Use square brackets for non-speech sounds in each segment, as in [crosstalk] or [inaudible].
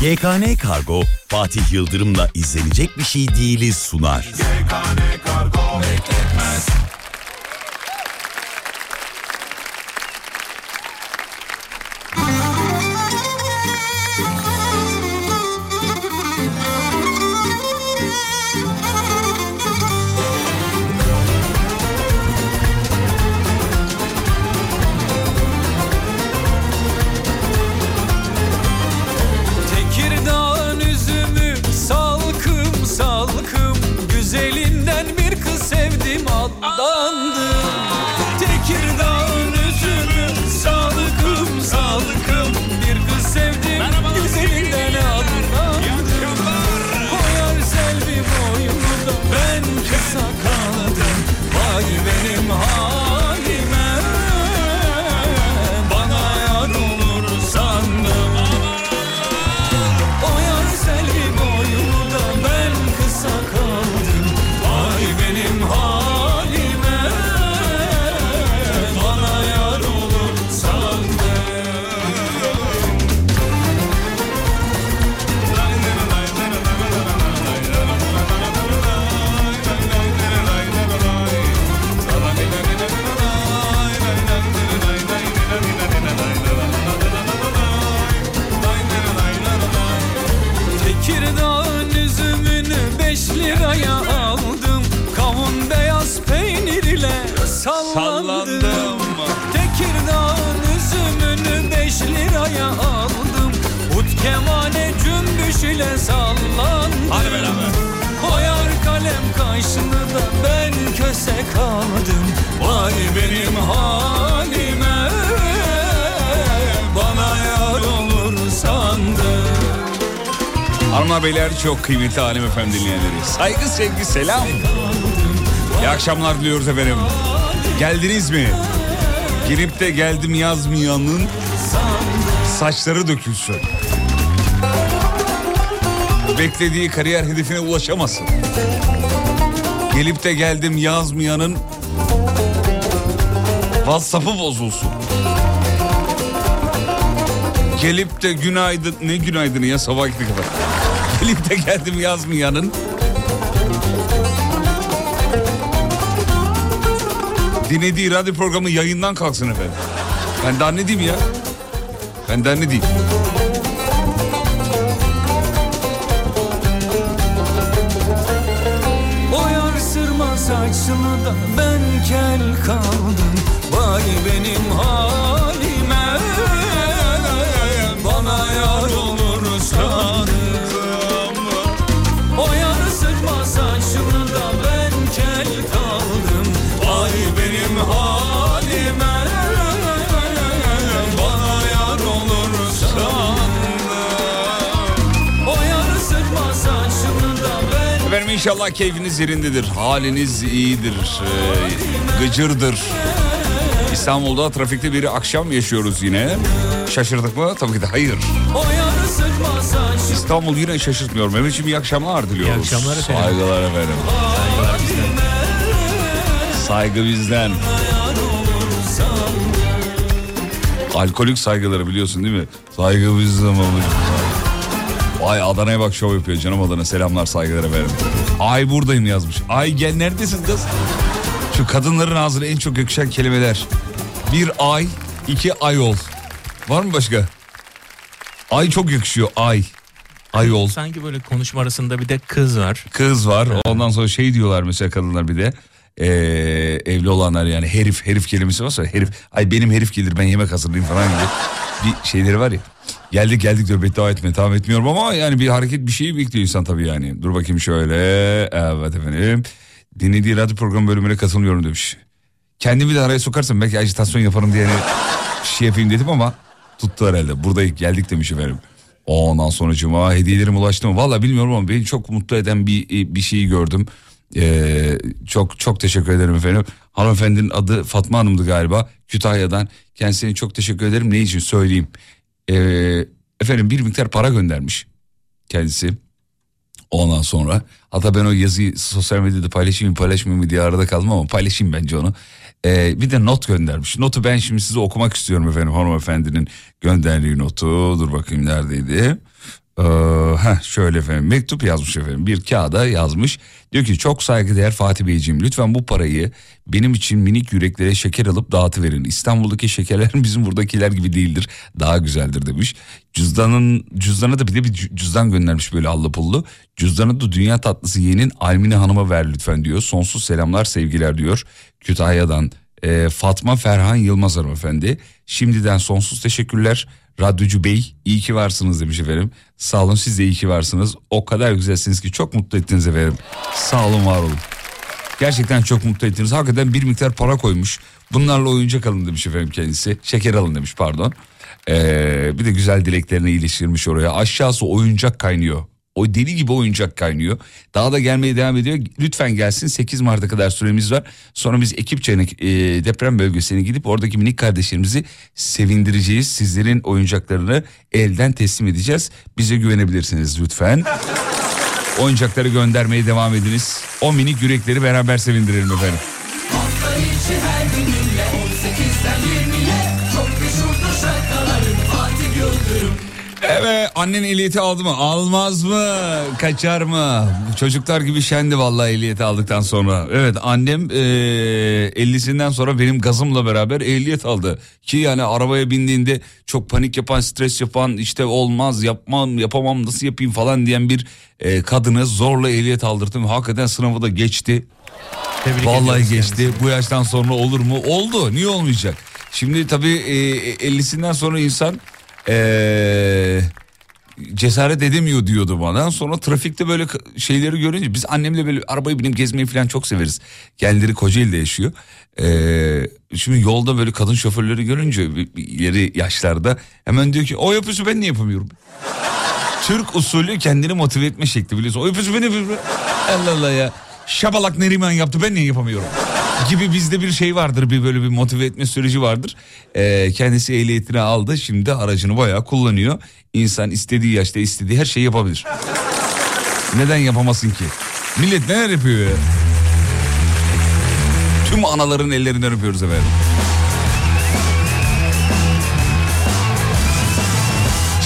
GKN Kargo Fatih Yıldırım'la izlenecek bir şey değiliz sunar. GKN Kargo bekletmez. Kıymetli Alem Efem dinleyenleri. Saygı sevgi selam. İyi akşamlar diliyoruz efendim. Geldiniz mi? Girip de geldim yazmayanın saçları dökülsün. Beklediği kariyer hedefine ulaşamasın. Gelip de geldim yazmayanın WhatsApp'ı bozulsun. Gelip de günaydın ne günaydını ya sabah gittik kadar. Gelip de geldim yazmayanın dinlediği radyo programı yayından kalksın efendim. Ben daha ne diyeyim ya? Ben daha ne diyeyim? O yar sırma saçını da ben kel kaldım Vay benim inşallah keyfiniz yerindedir. Haliniz iyidir. ee, gıcırdır. İstanbul'da trafikte bir akşam yaşıyoruz yine. Şaşırdık mı? Tabii ki de hayır. İstanbul yine şaşırtmıyor. Mehmetciğim iyi akşamlar diliyoruz. İyi akşamlar efendim. Saygılar efendim. Saygı bizden. Alkolik saygıları biliyorsun değil mi? Saygı bizden. Vay Adana'ya bak şov yapıyor canım Adana. Selamlar saygılar efendim. Ay buradayım yazmış. Ay gel neredesin kız? Şu kadınların ağzına en çok yakışan kelimeler. Bir ay, iki ay ol. Var mı başka? Ay çok yakışıyor ay. Ayol. Sanki böyle konuşma arasında bir de kız var. Kız var. Ondan sonra şey diyorlar mesela kadınlar bir de. Ee, evli olanlar yani herif herif kelimesi varsa herif ay benim herif gelir ben yemek hazırlayayım falan gibi bir şeyleri var ya. Geldik geldik diyor beddua etme tamam etmiyorum ama yani bir hareket bir şeyi bekliyor insan tabii yani. Dur bakayım şöyle evet efendim. Dinlediği radyo programı bölümüne katılmıyorum demiş. Kendimi de araya sokarsam belki ajitasyon yaparım diye hani şey yapayım dedim ama tuttu herhalde. Burada geldik demiş efendim. Ondan sonra cuma hediyelerim ulaştı mı? Valla bilmiyorum ama beni çok mutlu eden bir bir şeyi gördüm. Ee, çok çok teşekkür ederim efendim. Hanımefendinin adı Fatma Hanım'dı galiba. Kütahya'dan. Kendisine çok teşekkür ederim. Ne için söyleyeyim. Ee, efendim bir miktar para göndermiş kendisi. Ondan sonra hatta ben o yazıyı sosyal medyada paylaşayım paylaşmayayım diye arada kaldım ama paylaşayım bence onu. Ee, bir de not göndermiş. Notu ben şimdi size okumak istiyorum efendim hanımefendinin gönderdiği notu. Dur bakayım neredeydi. Ee, heh, şöyle efendim mektup yazmış efendim bir kağıda yazmış. Diyor ki çok saygıdeğer Fatih Beyciğim lütfen bu parayı benim için minik yüreklere şeker alıp dağıtıverin. İstanbul'daki şekerler [laughs] bizim buradakiler gibi değildir daha güzeldir demiş. Cüzdanın cüzdana da bir de bir cü- cüzdan göndermiş böyle allı pullu. Cüzdanı da dünya tatlısı yeğenin Almine Hanım'a ver lütfen diyor. Sonsuz selamlar sevgiler diyor. Kütahya'dan e, Fatma Ferhan Yılmaz hanımefendi. Şimdiden sonsuz teşekkürler. Radyocu Bey iyi ki varsınız demiş efendim. Sağ olun siz de iyi ki varsınız. O kadar güzelsiniz ki çok mutlu ettiniz efendim. Sağ olun var olun. Gerçekten çok mutlu ettiniz. Hakikaten bir miktar para koymuş. Bunlarla oyuncak alın demiş efendim kendisi. Şeker alın demiş pardon. Ee, bir de güzel dileklerini iliştirmiş oraya. Aşağısı oyuncak kaynıyor. O deli gibi oyuncak kaynıyor. Daha da gelmeye devam ediyor. Lütfen gelsin 8 Mart'a kadar süremiz var. Sonra biz ekipçe e, deprem bölgesine gidip oradaki minik kardeşlerimizi sevindireceğiz. Sizlerin oyuncaklarını elden teslim edeceğiz. Bize güvenebilirsiniz lütfen. Oyuncakları göndermeye devam ediniz. O minik yürekleri beraber sevindirelim efendim. Evet annen ehliyeti aldı mı? Almaz mı? Kaçar mı? Çocuklar gibi şendi vallahi ehliyeti aldıktan sonra. Evet annem e, 50'sinden sonra benim gazımla beraber ehliyet aldı. Ki yani arabaya bindiğinde çok panik yapan, stres yapan, işte olmaz, yapmam, yapamam, nasıl yapayım falan diyen bir e, kadını zorla ehliyet aldırdım. Hakikaten sınavı da geçti. Tebrik Vallahi geçti. kendisini. Bu yaştan sonra olur mu? Oldu. Niye olmayacak? Şimdi tabii e, 50'sinden sonra insan e, cesaret edemiyor diyordu bana. Sonra trafikte böyle şeyleri görünce biz annemle böyle arabaya binip gezmeyi falan çok severiz. Kendileri Kocaeli'de yaşıyor. E, şimdi yolda böyle kadın şoförleri görünce ileri yaşlarda hemen diyor ki o yapıyorsa ben niye yapamıyorum? Türk usulü kendini motive etme şekli biliyorsun. O yapıyorsa ben yapıyorum. Allah Allah ya. Şabalak Neriman yaptı ben niye yapamıyorum? Gibi bizde bir şey vardır bir böyle bir motive etme süreci vardır. Ee, kendisi ehliyetini aldı şimdi aracını bayağı kullanıyor. İnsan istediği yaşta istediği her şeyi yapabilir. Neden yapamasın ki? Millet neler yapıyor ya? Tüm anaların ellerinden öpüyoruz efendim.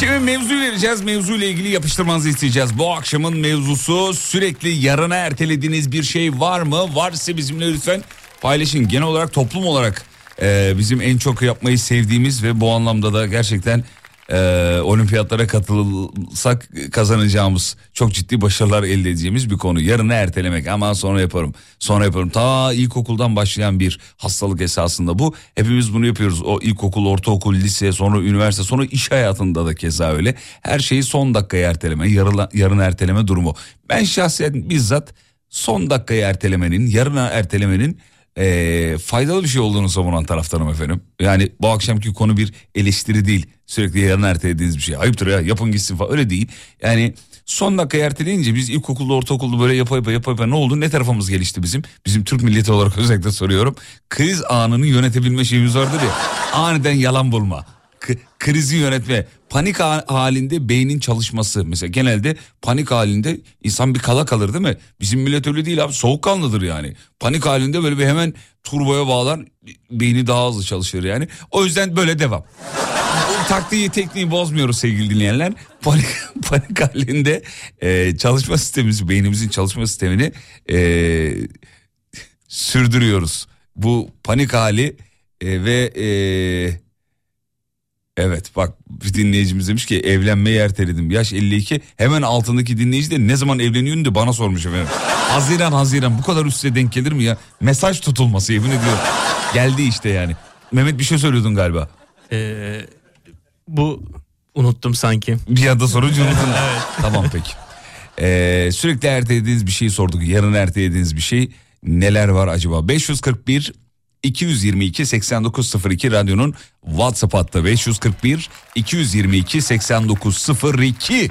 Şimdi mevzu vereceğiz. Mevzuyla ilgili yapıştırmanızı isteyeceğiz. Bu akşamın mevzusu sürekli yarına ertelediğiniz bir şey var mı? Varsa bizimle lütfen paylaşın. Genel olarak toplum olarak e, bizim en çok yapmayı sevdiğimiz ve bu anlamda da gerçekten e, olimpiyatlara katılsak kazanacağımız çok ciddi başarılar elde edeceğimiz bir konu. Yarını ertelemek aman sonra yaparım sonra yaparım. Ta ilkokuldan başlayan bir hastalık esasında bu. Hepimiz bunu yapıyoruz. O ilkokul, ortaokul, lise sonra üniversite sonra iş hayatında da keza öyle. Her şeyi son dakikaya erteleme yarın, yarın erteleme durumu. Ben şahsen bizzat son dakikaya ertelemenin yarına ertelemenin e, faydalı bir şey olduğunu savunan taraftarım efendim. Yani bu akşamki konu bir eleştiri değil. Sürekli yarın ertelediğiniz bir şey. Ayıptır ya yapın gitsin falan öyle değil. Yani son dakika erteleyince biz ilkokulda ortaokulda böyle yapa yapa yapa yapa ne oldu? Ne tarafımız gelişti bizim? Bizim Türk milleti olarak [laughs] özellikle soruyorum. Kriz anını yönetebilme şeyimiz vardır ya. Aniden yalan bulma. Krizi yönetme. Panik ha- halinde beynin çalışması. Mesela genelde panik halinde insan bir kala kalır değil mi? Bizim millet öyle değil abi soğukkanlıdır yani. Panik halinde böyle bir hemen turboya bağlar beyni daha hızlı çalışır yani. O yüzden böyle devam. Taktiği tekniği bozmuyoruz sevgili dinleyenler. Panik, [laughs] panik halinde e, çalışma sistemimizi beynimizin çalışma sistemini e, sürdürüyoruz. Bu panik hali e, ve e, evet bak bir dinleyicimiz demiş ki evlenmeyi erteledim. Yaş 52 hemen altındaki dinleyici de ne zaman evleniyorsun diye bana sormuş efendim. Haziran Haziran bu kadar üstüne denk gelir mi ya? Mesaj tutulması yemin ediyorum. Geldi işte yani. Mehmet bir şey söylüyordun galiba. Ee, bu unuttum sanki. Bir anda sorunca unuttun. [laughs] Tamam peki. Ee, sürekli ertelediğiniz bir şeyi sorduk. Yarın ertelediğiniz bir şey neler var acaba? 541 222 8902 radyonun WhatsApp hattı 541 222 8902.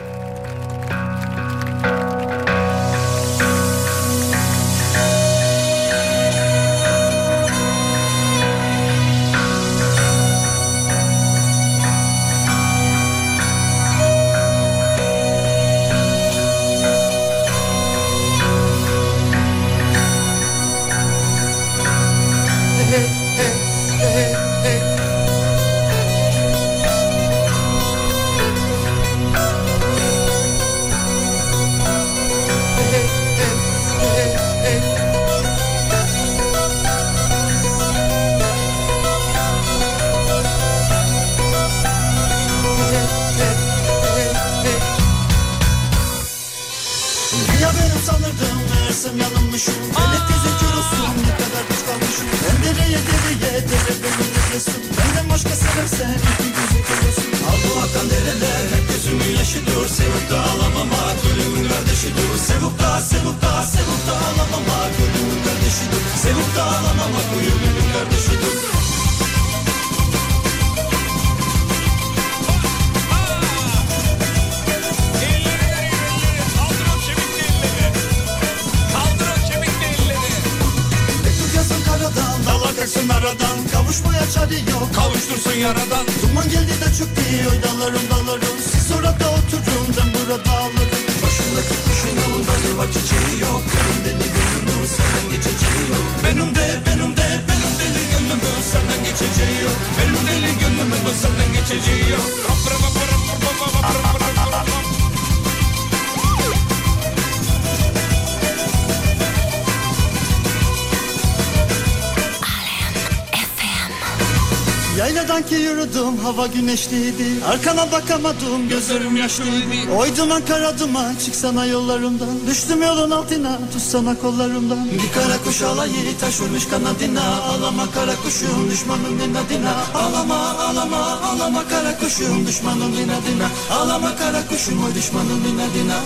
yürüdüm hava güneşliydi. Arkana bakamadım gözlerim yaşlıydı. Oy duman kara duman çıksana yollarımdan. Düştüm yolun altına tutsana kollarımdan. Bir kara kuş alayı taş vurmuş kanadına. Ağlama kara kuşum düşmanın inadına. Ağlama ağlama ağlama kara kuşum düşmanın inadına. Ağlama kara kuşum o düşmanın inadına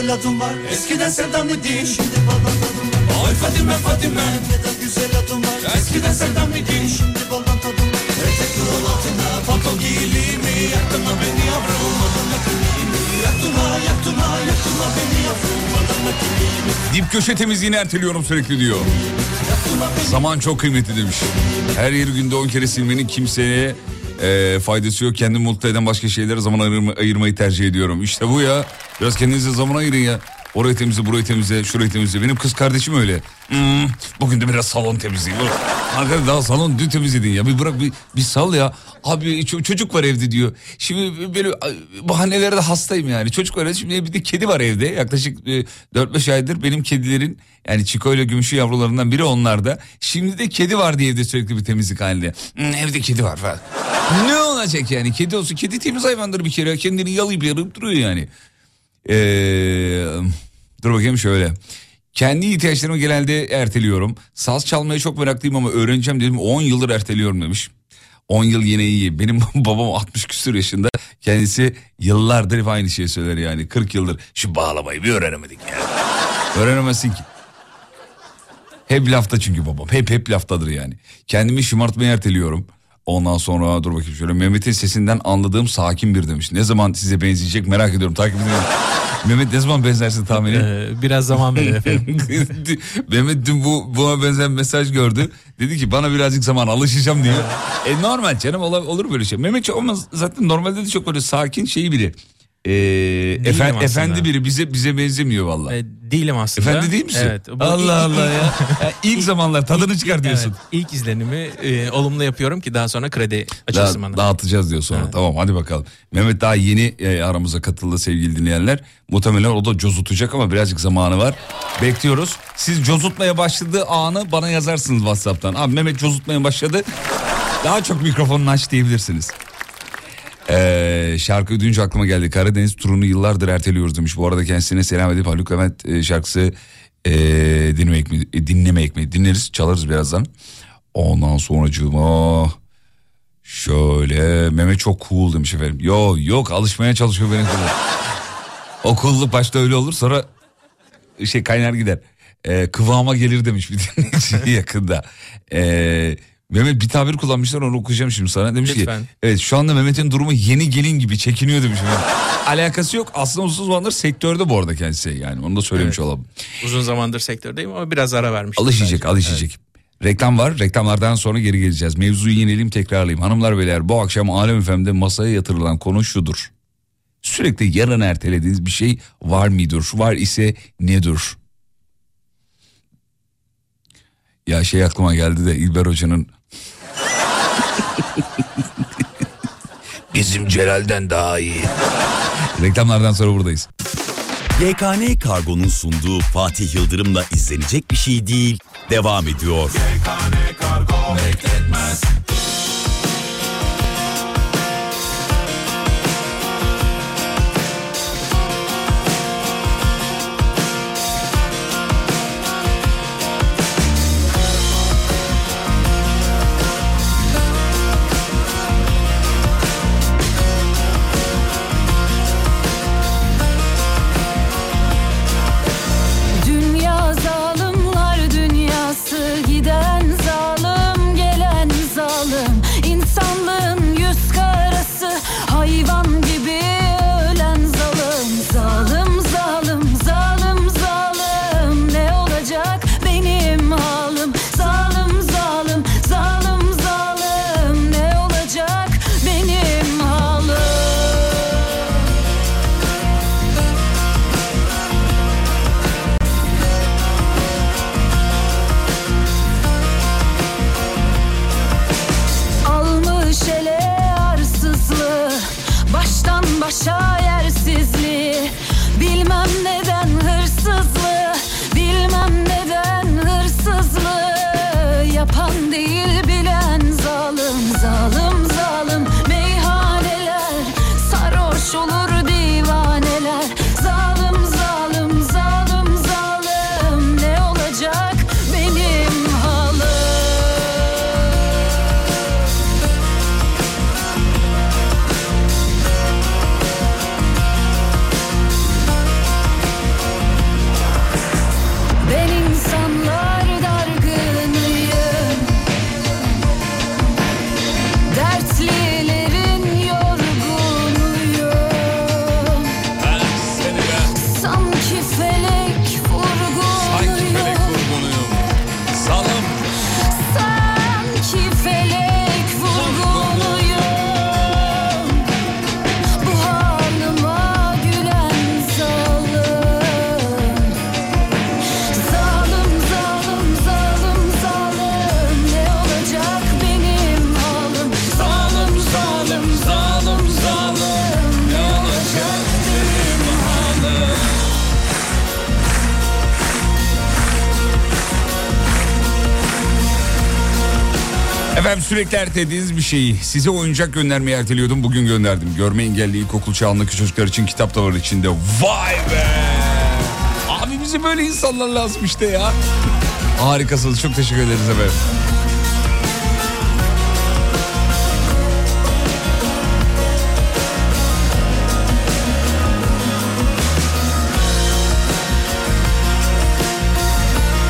güzel adım var Eskiden sevdam idin şimdi baldan tadım var Ay Fadime Fadime ne de güzel adım var Eskiden sevdam idin şimdi baldan tadım var Etek yol altına pantol giyili mi Yaktın beni yavrum adamla kılıyım Yaktın ha yaktın beni yavrum adamla kılıyım Dip köşe temizliğini erteliyorum sürekli diyor. Zaman çok kıymetli demiş. Her yeri günde 10 kere silmenin kimseye e, faydası yok. Kendimi mutlu eden başka şeylere zaman ayırma- ayırmayı tercih ediyorum. İşte bu ya. Biraz kendinize zaman ayırın ya. Orayı temizle, burayı temizle, şurayı temizle. Benim kız kardeşim öyle. Hmm, bugün de biraz salon temizleyeyim. Arkadaş daha salon dün temizledin ya. Bir bırak bir, bir sal ya. Abi ço- çocuk var evde diyor. Şimdi böyle ay, bahanelere de hastayım yani. Çocuk var evde. Şimdi bir de kedi var evde. Yaklaşık e, 4-5 aydır benim kedilerin yani Çiko ile Gümüşü yavrularından biri onlarda. Şimdi de kedi var diye evde sürekli bir temizlik halinde. Hmm, evde kedi var falan. ne olacak yani? Kedi olsun. Kedi temiz hayvandır bir kere. Kendini yalayıp yarıp duruyor yani. Ee, dur bakayım şöyle. Kendi ihtiyaçlarımı genelde erteliyorum. Saz çalmaya çok meraklıyım ama öğreneceğim dedim 10 yıldır erteliyorum demiş. 10 yıl yine iyi. Benim [laughs] babam 60 küsur yaşında. Kendisi yıllardır hep aynı şeyi söyler yani. 40 yıldır şu bağlamayı bir öğrenemedik ya. Öğrenemezsin ki. Hep lafta çünkü babam. Hep hep laftadır yani. Kendimi şımartmayı erteliyorum. Ondan sonra dur bakayım şöyle Mehmet'in sesinden anladığım sakin bir demiş. Ne zaman size benzeyecek merak ediyorum takip ediyorum. [laughs] Mehmet ne zaman benzersin tahmini? Ee, biraz zaman verin efendim. [laughs] Mehmet dün bu buna benzer mesaj gördü. Dedi ki bana birazcık zaman alışacağım diyor. e normal canım olur, olur böyle şey. Mehmet çok ama zaten normalde de çok böyle sakin şey biri. Ee, efen- aslında. efendi biri bize bize benzemiyor vallahi. Ee, değilim aslında. Efendi değil misin? Evet. Allah ilk- Allah ya. [laughs] Ya İlk zamanlar tadını çıkar diyorsun. Evet, ilk izlenimi e, olumlu yapıyorum ki daha sonra kredi Daha, açılsın bana. dağıtacağız diyor sonra. Evet. Tamam hadi bakalım. Mehmet daha yeni e, aramıza katıldı sevgili dinleyenler. Muhtemelen o da cozutacak ama birazcık zamanı var. Bekliyoruz. Siz cozutmaya başladığı anı bana yazarsınız WhatsApp'tan. Abi Mehmet cozutmaya başladı. Daha çok mikrofonunu aç diyebilirsiniz. Ee, şarkı duyunca aklıma geldi. Karadeniz turunu yıllardır erteliyoruz demiş. Bu arada kendisine selam edip Haluk Levent e, şarkısı e, dinlemek mi, dinlemek mi? Dinleriz, çalarız birazdan. Ondan sonracığıma şöyle Mehmet çok cool demiş efendim. Yok yok alışmaya çalışıyor benim kızım. o başta öyle olur sonra şey kaynar gider. Ee, kıvama gelir demiş bir dinleyici yakında. Ee, Mehmet bir tabir kullanmışlar onu okuyacağım şimdi sana. Demiş Lütfen. ki evet şu anda Mehmet'in durumu yeni gelin gibi çekiniyor demiş. [laughs] Alakası yok aslında uzun zamandır sektörde bu arada kendisi yani onu da söylemiş Evet. olalım. Uzun zamandır sektördeyim ama biraz ara vermiş. Alışacak alışacak. Reklam var. Reklamlardan sonra geri geleceğiz. Mevzuyu yenelim tekrarlayayım. Hanımlar beyler bu akşam Alem FM'de masaya yatırılan konu şudur. Sürekli yarın ertelediğiniz bir şey var mıdır? Var ise nedir? Ya şey aklıma geldi de İlber Hoca'nın [laughs] Bizim Celal'den daha iyi. Reklamlardan sonra buradayız. YKN Kargo'nun sunduğu Fatih Yıldırım'la izlenecek bir şey değil devam ediyor. YKN Kargo bekletmez Sürekli ertelediğiniz bir şeyi size oyuncak göndermeyi erteliyordum bugün gönderdim. Görme engelli ilkokul çağındaki çocuklar için kitap da var içinde. Vay be! Abi bize böyle insanlar lazım işte ya. Harikasınız çok teşekkür ederiz efendim.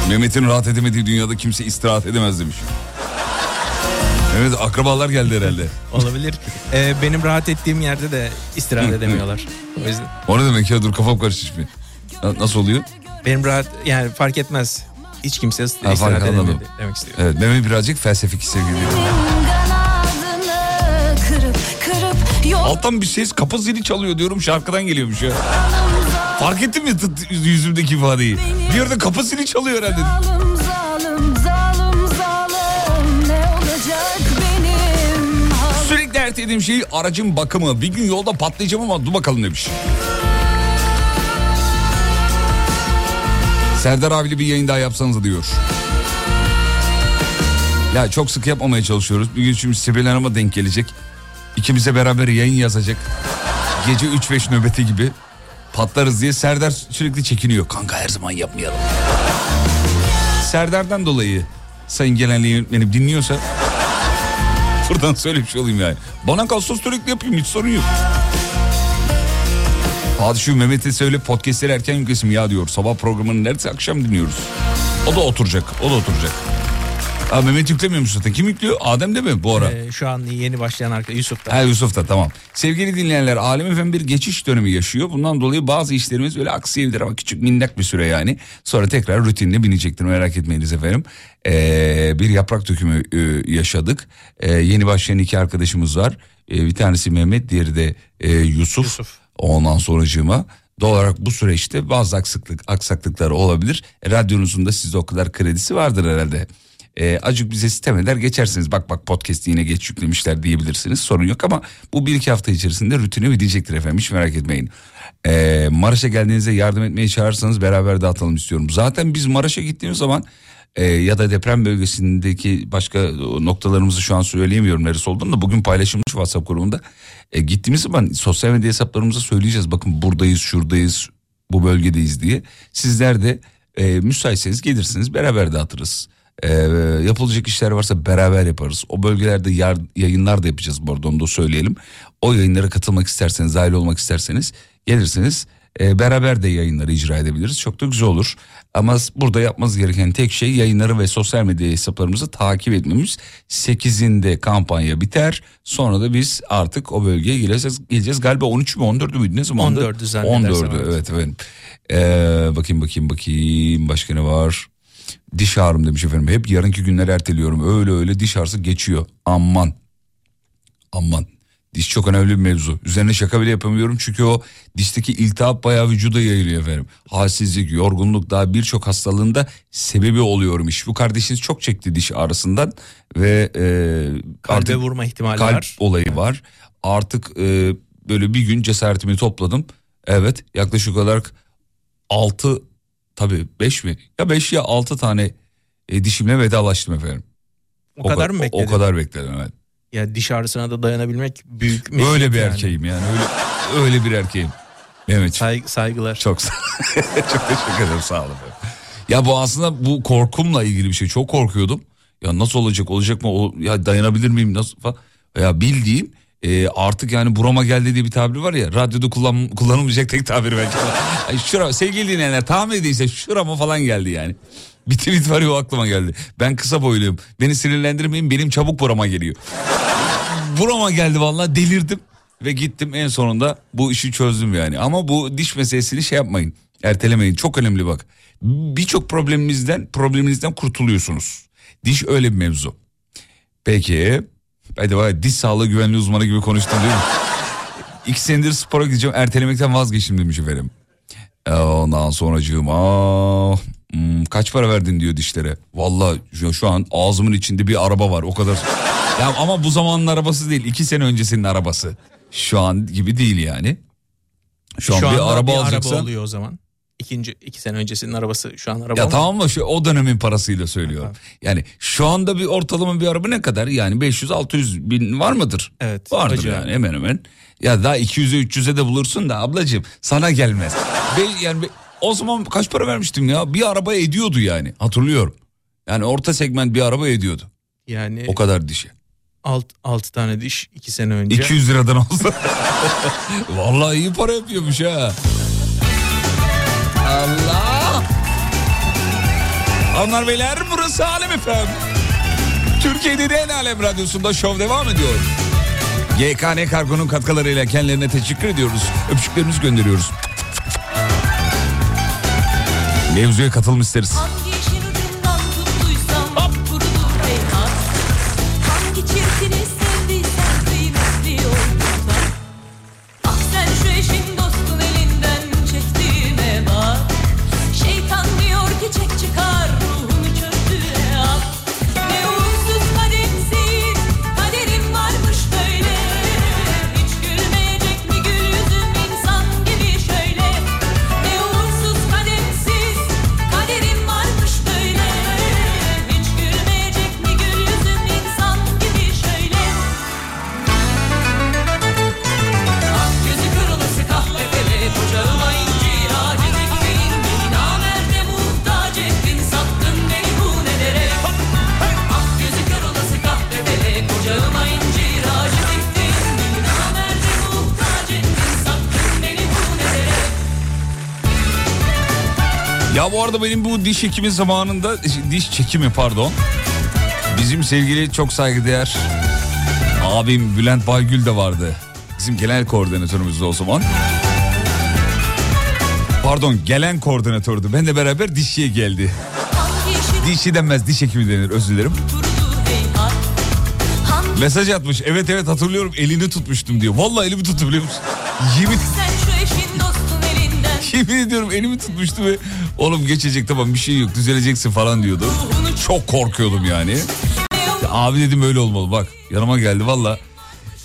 Mehmet'in rahat edemediği dünyada kimse istirahat edemez demiş. Evet akrabalar geldi herhalde. Olabilir. Ee, benim rahat ettiğim yerde de istirahat edemiyorlar. O yüzden O ne demek ya dur kafam karıştı şimdi. Na- Nasıl oluyor? benim rahat yani fark etmez. Hiç kimse fark istirahat anladım. edemedi demek istiyorum. Evet Mehmet birazcık felsefik sevgili. Alttan bir ses kapı zili çalıyor diyorum şarkıdan geliyormuş ya. Fark ettin mi yüzümdeki ifadeyi? Bir yerde kapı zili çalıyor herhalde. Sürekli ertelediğim şey aracın bakımı. Bir gün yolda patlayacağım ama dur bakalım demiş. Serdar abiyle bir yayın daha yapsanız diyor. Ya çok sık yapmamaya çalışıyoruz. Bir gün şimdi Sibel Hanım'a denk gelecek. İkimize beraber yayın yazacak. Gece 3-5 nöbeti gibi patlarız diye Serdar sürekli çekiniyor. Kanka her zaman yapmayalım. Serdar'dan dolayı sayın genel yönetmenim dinliyorsa buradan söylemiş olayım yani. Bana kalsa sürekli yapayım hiç sorun yok. Hadi şu Mehmet'e söyle podcastleri erken yüklesin ya diyor. Sabah programını neredeyse akşam dinliyoruz. O da oturacak, o da oturacak. Aa, Mehmet yüklemiyormuş zaten. Kim yüklüyor? Adem de mi bu ara? Ee, şu an yeni başlayan arkadaş Yusuf da. Ha Yusuf da tamam. Sevgili dinleyenler Alem efendim bir geçiş dönemi yaşıyor. Bundan dolayı bazı işlerimiz böyle aksayabilir ama küçük minnak bir süre yani. Sonra tekrar rutinine binecektir merak etmeyiniz efendim. Ee, bir yaprak dökümü e, yaşadık. Ee, yeni başlayan iki arkadaşımız var. Ee, bir tanesi Mehmet diğeri de e, Yusuf. Yusuf. Ondan sonracığıma doğal olarak bu süreçte bazı aksaklık, aksaklıklar olabilir. E, radyonuzun da sizde o kadar kredisi vardır herhalde. E, acık bize sistem eder geçersiniz. Bak bak podcast yine geç yüklemişler diyebilirsiniz. Sorun yok ama bu bir iki hafta içerisinde rutini bitecektir efendim. Hiç merak etmeyin. E, Maraş'a geldiğinizde yardım etmeye çağırırsanız beraber dağıtalım istiyorum. Zaten biz Maraş'a gittiğimiz zaman e, ya da deprem bölgesindeki başka noktalarımızı şu an söyleyemiyorum neresi olduğunu da bugün paylaşılmış WhatsApp grubunda. E, gittiğimiz zaman sosyal medya hesaplarımıza söyleyeceğiz. Bakın buradayız, şuradayız, bu bölgedeyiz diye. Sizler de e, müsaitseniz gelirsiniz beraber dağıtırız. E, yapılacak işler varsa beraber yaparız. O bölgelerde yar, yayınlar da yapacağız bu arada onu da söyleyelim. O yayınlara katılmak isterseniz, dahil olmak isterseniz gelirsiniz. E, beraber de yayınları icra edebiliriz. Çok da güzel olur. Ama burada yapmanız gereken tek şey yayınları ve sosyal medya hesaplarımızı takip etmemiz. 8'inde kampanya biter. Sonra da biz artık o bölgeye geleceğiz. geleceğiz. Galiba 13 mü 14'ü müydü ne zamandı? 14'ü zannedersem, 14'ü evet. evet efendim. Ee, bakayım bakayım bakayım başka ne var? Diş ağrım demiş efendim. Hep yarınki günleri erteliyorum. Öyle öyle diş ağrısı geçiyor. Aman. Aman. Diş çok önemli bir mevzu. Üzerine şaka bile yapamıyorum çünkü o dişteki iltihap bayağı vücuda yayılıyor efendim. Halsizlik, yorgunluk daha birçok hastalığında sebebi oluyormuş. Bu kardeşiniz çok çekti diş ağrısından ve e, Kalbe vurma ihtimali kalp var. olayı var. Artık e, böyle bir gün cesaretimi topladım. Evet yaklaşık olarak 6 tabii 5 mi? Ya 5 ya 6 tane e, dişimle vedalaştım efendim. O, kadar ka- mı o- bekledin? O kadar bekledim evet. Ya diş ağrısına da dayanabilmek büyük Öyle meziyet bir yani. erkeğim yani öyle öyle bir erkeğim. Evet. Say- saygılar. Çok sağ [laughs] çok teşekkür ederim sağ olun. Ya bu aslında bu korkumla ilgili bir şey. Çok korkuyordum. Ya nasıl olacak olacak mı? O, ya dayanabilir miyim nasıl falan. Ya bildiğin e, artık yani burama geldi diye bir tabir var ya. Radyoda kullan, kullanılmayacak tek tabir bence. Şura, sevgili dinleyenler tahmin ediyse şurama falan geldi yani. Bir tweet var ya o aklıma geldi. Ben kısa boyluyum. Beni sinirlendirmeyin benim çabuk burama geliyor. burama geldi vallahi delirdim. Ve gittim en sonunda bu işi çözdüm yani. Ama bu diş meselesini şey yapmayın. Ertelemeyin. Çok önemli bak. Birçok problemimizden probleminizden kurtuluyorsunuz. Diş öyle bir mevzu. Peki. Hadi var diş sağlığı güvenliği uzmanı gibi konuştum değil mi? İki senedir spora gideceğim ertelemekten vazgeçtim demiş efendim. Ondan sonracığım aa, hmm, kaç para verdin diyor dişlere. Vallahi şu, şu an ağzımın içinde bir araba var o kadar. ya ama bu zamanın arabası değil iki sene öncesinin arabası. Şu an gibi değil yani. Şu an Şu bir anda araba bir alacaksan. araba oluyor o zaman. İkinci iki sene öncesinin arabası şu an araba Ya mı? tamam mı şu o dönemin parasıyla söylüyorum. Yani şu anda bir ortalama bir araba ne kadar? Yani 500-600 bin var mıdır? Evet, Vardır acayip. yani hemen hemen. Ya daha 200'e 300'e de bulursun da ablacığım sana gelmez. Be, yani be- o zaman kaç para vermiştim ya? Bir araba ediyordu yani hatırlıyorum. Yani orta segment bir araba ediyordu. Yani O kadar dişi. alt, altı tane diş iki sene önce. 200 liradan olsa. [laughs] Vallahi iyi para yapıyormuş ha. Allah. Hanımlar beyler burası Alem efendim. Türkiye'de de en alem radyosunda şov devam ediyor. GKN Kargo'nun katkılarıyla kendilerine teşekkür ediyoruz. Öpücüklerimizi gönderiyoruz. Mevzuya katılım isteriz. Hangi Bu arada benim bu diş ekimi zamanında diş çekimi pardon. Bizim sevgili çok saygıdeğer abim Bülent Baygül de vardı. Bizim genel koordinatörümüzdü o zaman. Pardon gelen koordinatördü. Ben de beraber dişçiye geldi. Dişçi denmez diş hekimi denir özür dilerim. Mesaj atmış evet evet hatırlıyorum elini tutmuştum diyor. Vallahi elimi tuttu biliyor musun? Yemin, yemin ediyorum elimi tutmuştu ve oğlum geçecek tamam bir şey yok düzeleceksin falan diyordu. Çok korkuyordum yani. Ya abi dedim öyle olmalı bak yanıma geldi valla.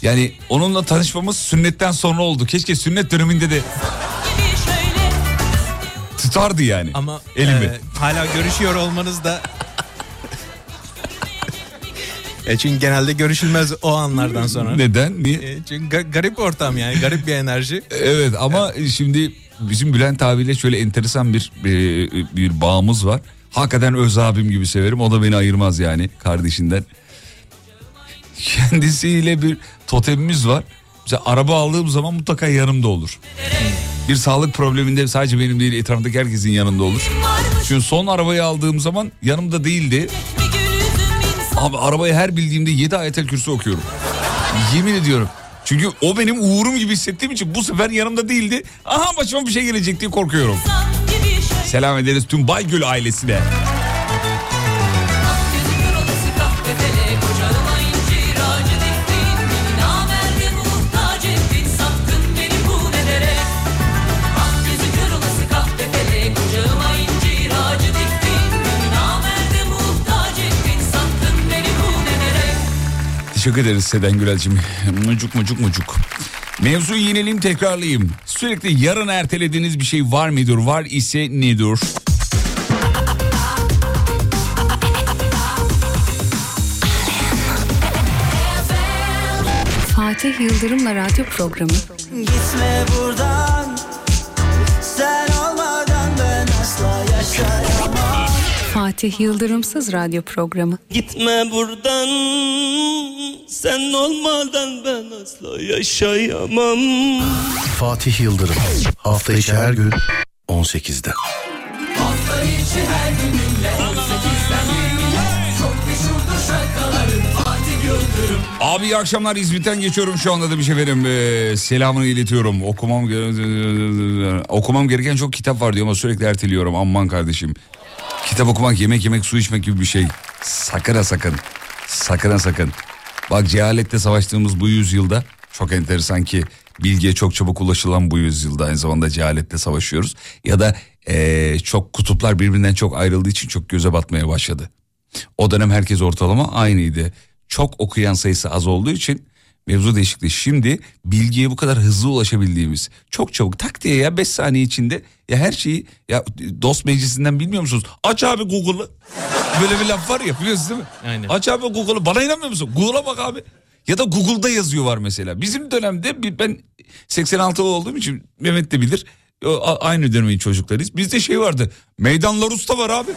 Yani onunla tanışmamız sünnetten sonra oldu. Keşke sünnet döneminde de tutardı yani Ama elimi. e, hala görüşüyor olmanız da... [laughs] e çünkü genelde görüşülmez o anlardan sonra. Neden? Niye? E, çünkü ga- garip ortam yani garip bir enerji. Evet ama şimdi bizim Bülent abiyle şöyle enteresan bir e, bir bağımız var. Hakikaten öz abim gibi severim. O da beni ayırmaz yani kardeşinden. Kendisiyle bir totemimiz var. Mesela araba aldığım zaman mutlaka yanımda olur. Bir sağlık probleminde sadece benim değil etrafındaki herkesin yanında olur. Çünkü son arabayı aldığım zaman yanımda değildi. Abi arabayı her bildiğimde 7 ayetel kürsü okuyorum. Yemin ediyorum. Çünkü o benim uğurum gibi hissettiğim için bu sefer yanımda değildi. Aha başıma bir şey gelecek diye korkuyorum. şöyle Selam ederiz tüm Baygül ailesine. Teşekkür ederiz Seden Gürel'cim. Mucuk mucuk mucuk. Mevzuyu yenileyim tekrarlayayım. Sürekli yarın ertelediğiniz bir şey var mıdır? Var ise nedir? Fatih Yıldırım'la radyo programı. Gitme buradan Sen olmadan ben asla yaşayamam Fatih Yıldırımsız radyo programı. Gitme buradan sen olmadan ben asla yaşayamam. Fatih Yıldırım. Hafta içi her gün 18'de. Abi iyi akşamlar İzmit'ten geçiyorum şu anda da bir şey verim. Ee, selamını iletiyorum. Okumam okumam gereken çok kitap var diyor ama sürekli erteliyorum. Aman kardeşim. Kitap okumak, yemek yemek, su içmek gibi bir şey. Sakın ha sakın. Sakın ha sakın. Bak cehalette savaştığımız bu yüzyılda çok enteresan ki bilgiye çok çabuk ulaşılan bu yüzyılda aynı zamanda cehalette savaşıyoruz. Ya da ee, çok kutuplar birbirinden çok ayrıldığı için çok göze batmaya başladı. O dönem herkes ortalama aynıydı. Çok okuyan sayısı az olduğu için mevzu değişikliği. Şimdi bilgiye bu kadar hızlı ulaşabildiğimiz çok çabuk tak diye ya 5 saniye içinde ya her şeyi ya dost meclisinden bilmiyor musunuz? Aç abi Google'ı. Böyle bir laf var ya biliyorsunuz değil mi? Aynen. Aç abi Google'ı bana inanmıyor musun? Google'a bak abi. Ya da Google'da yazıyor var mesela. Bizim dönemde ben 86'lı olduğum için Mehmet de bilir. Aynı dönemin çocuklarıyız. Bizde şey vardı. Meydanlar usta var abi.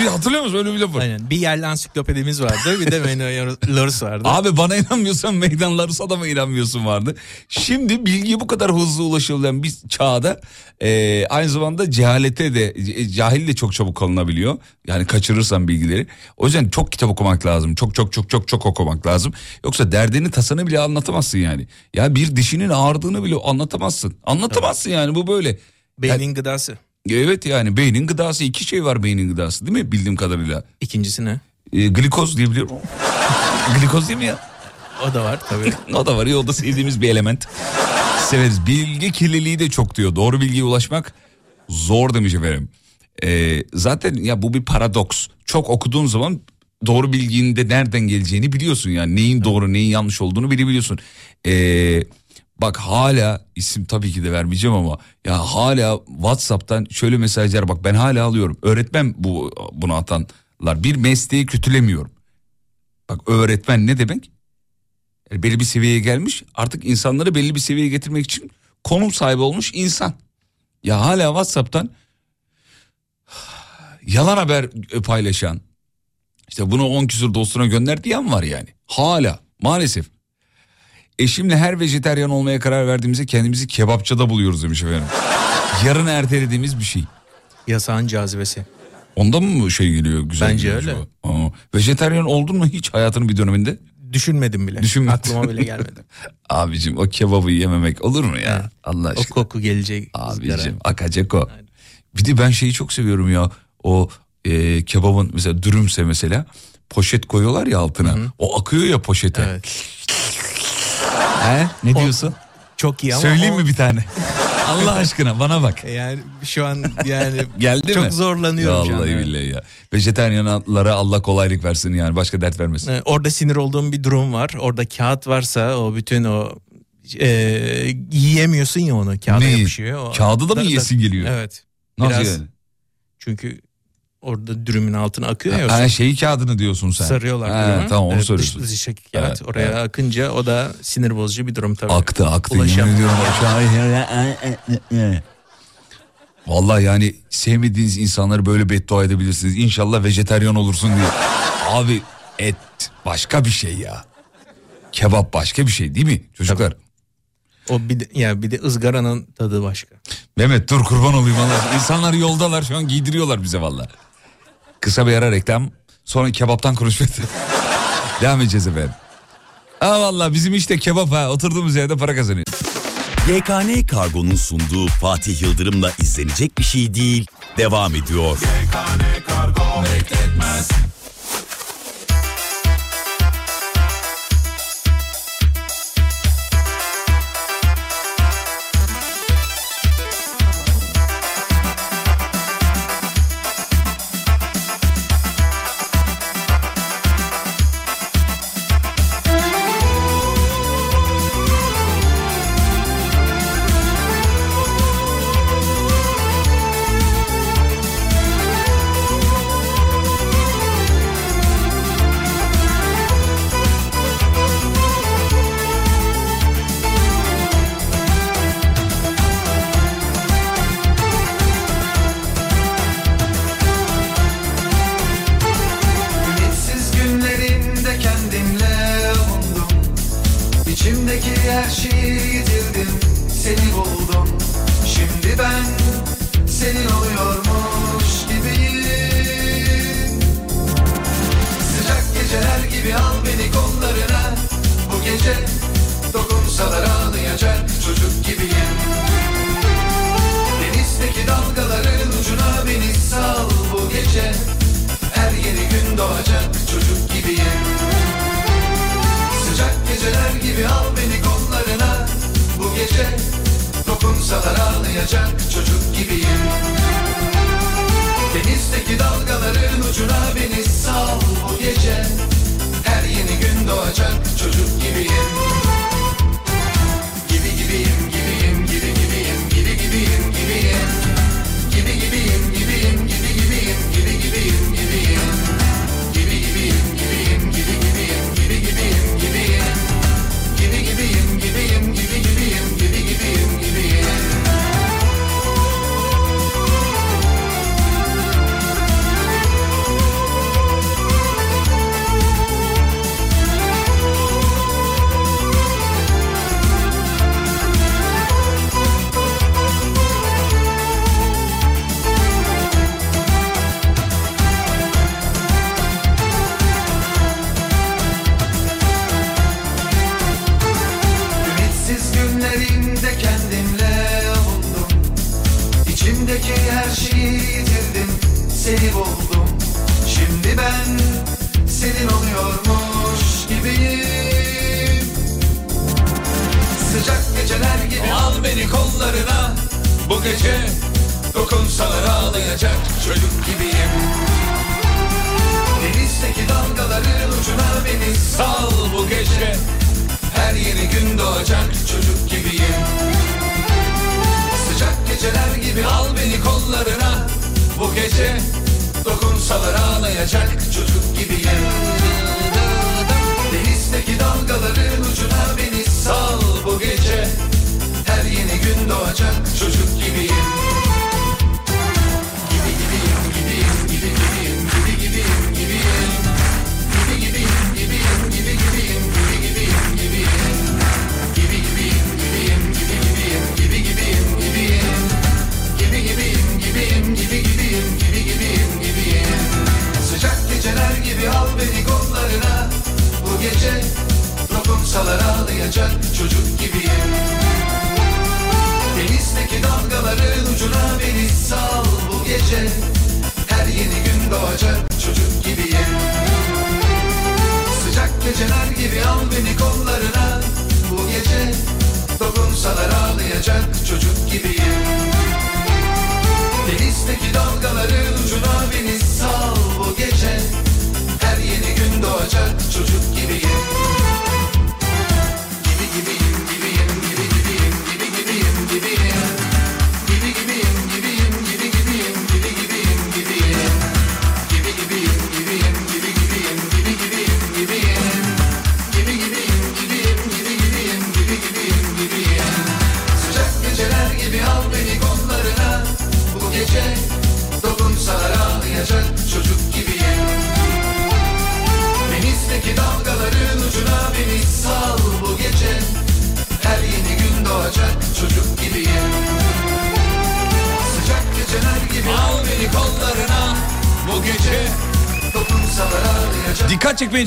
Bir hatırlıyor musun öyle bir laf var. Aynen. Bir yerli ansiklopedimiz vardı. Bir de Menno Lorus vardı. Abi bana inanmıyorsan meydanlar adama inanmıyorsun vardı. Şimdi bilgiye bu kadar hızlı ulaşılan bir çağda e, aynı zamanda cehalete de e, cahil de çok çabuk kalınabiliyor. Yani kaçırırsan bilgileri. O yüzden çok kitap okumak lazım. Çok çok çok çok çok okumak lazım. Yoksa derdini tasanı bile anlatamazsın yani. Ya bir dişinin ağrıdığını bile anlatamazsın. Anlatamazsın yani bu böyle. Beynin gıdası. Evet yani beynin gıdası iki şey var beynin gıdası değil mi bildiğim kadarıyla. İkincisi ne? E, glikoz diyebiliyorum. [laughs] glikoz değil mi ya? O da var tabii. [laughs] o da var ya o da sevdiğimiz bir element. Severiz. Bilgi kirliliği de çok diyor. Doğru bilgiye ulaşmak zor demiş efendim. Ee, zaten ya bu bir paradoks. Çok okuduğun zaman doğru bilginin de nereden geleceğini biliyorsun yani. Neyin doğru neyin yanlış olduğunu bilebiliyorsun. Ee, bak hala isim tabii ki de vermeyeceğim ama ya hala WhatsApp'tan şöyle mesajlar bak ben hala alıyorum. Öğretmen bu bunu atanlar. Bir mesleği kötülemiyorum. Bak öğretmen ne demek? Yani belli bir seviyeye gelmiş artık insanları belli bir seviyeye getirmek için konum sahibi olmuş insan. Ya hala WhatsApp'tan yalan haber paylaşan işte bunu 10 küsur dostuna gönder diyen var yani. Hala maalesef. Eşimle her vejeteryan olmaya karar verdiğimizde kendimizi kebapçıda buluyoruz demiş efendim. Yarın ertelediğimiz bir şey. Yasağın cazibesi. Ondan mı şey geliyor güzel Bence geliyor öyle. acaba? Aa, vejetaryen oldun mu hiç hayatının bir döneminde? Düşünmedim bile. Düşünmedin. Aklıma bile gelmedi. [laughs] Abicim o kebabı yememek olur mu ya? Allah o aşkına. koku gelecek. Abicim akacak o. Bir de ben şeyi çok seviyorum ya. O e, kebabın mesela dürümse mesela poşet koyuyorlar ya altına. O akıyor ya poşete. Evet. He? Ne diyorsun? Çok iyi ama Söyleyeyim o- mi bir tane? [laughs] Allah aşkına bana bak. [laughs] Yani şu an yani [laughs] Geldi çok mi? zorlanıyorum şu an, Vallahi billahi ya. Vejetaryenlara Allah kolaylık versin yani başka dert vermesin. Ee, Orada sinir olduğum bir durum var. Orada kağıt varsa o bütün o e, yiyemiyorsun ya onu. Kağıda Neyi? yapışıyor. O- Kağıdı da mı yiyesin geliyor? Evet. Nasıl Biraz- yani? Çünkü orada dürümün altına akıyor ya. Ha, su- şey kağıdını diyorsun sen. Sarıyorlar Ha, dürümü. Tamam onu Evet, söylüyorsun. Dış, dıştaki kağıt Evet, oraya evet. akınca o da sinir bozucu bir durum tabii. Aktı aktı Ulaşam- yemin ediyorum. aşağı- Vallahi yani sevmediğiniz insanları böyle beddua edebilirsiniz. İnşallah vejeteryan olursun diye. Abi et başka bir şey ya. Kebap başka bir şey değil mi çocuklar? O bir de, ya bir de ızgaranın tadı başka. Mehmet dur kurban olayım Allah. İnsanlar yoldalar şu an giydiriyorlar bize valla. Kısa bir ara reklam sonra kebaptan konuşmak. [laughs] Devam edeceğiz efendim. Ha valla bizim işte kebap ha oturduğumuz yerde para kazanıyoruz. YKN Kargo'nun sunduğu Fatih Yıldırım'la izlenecek bir şey değil. Devam ediyor. YKN Kargo bekletmez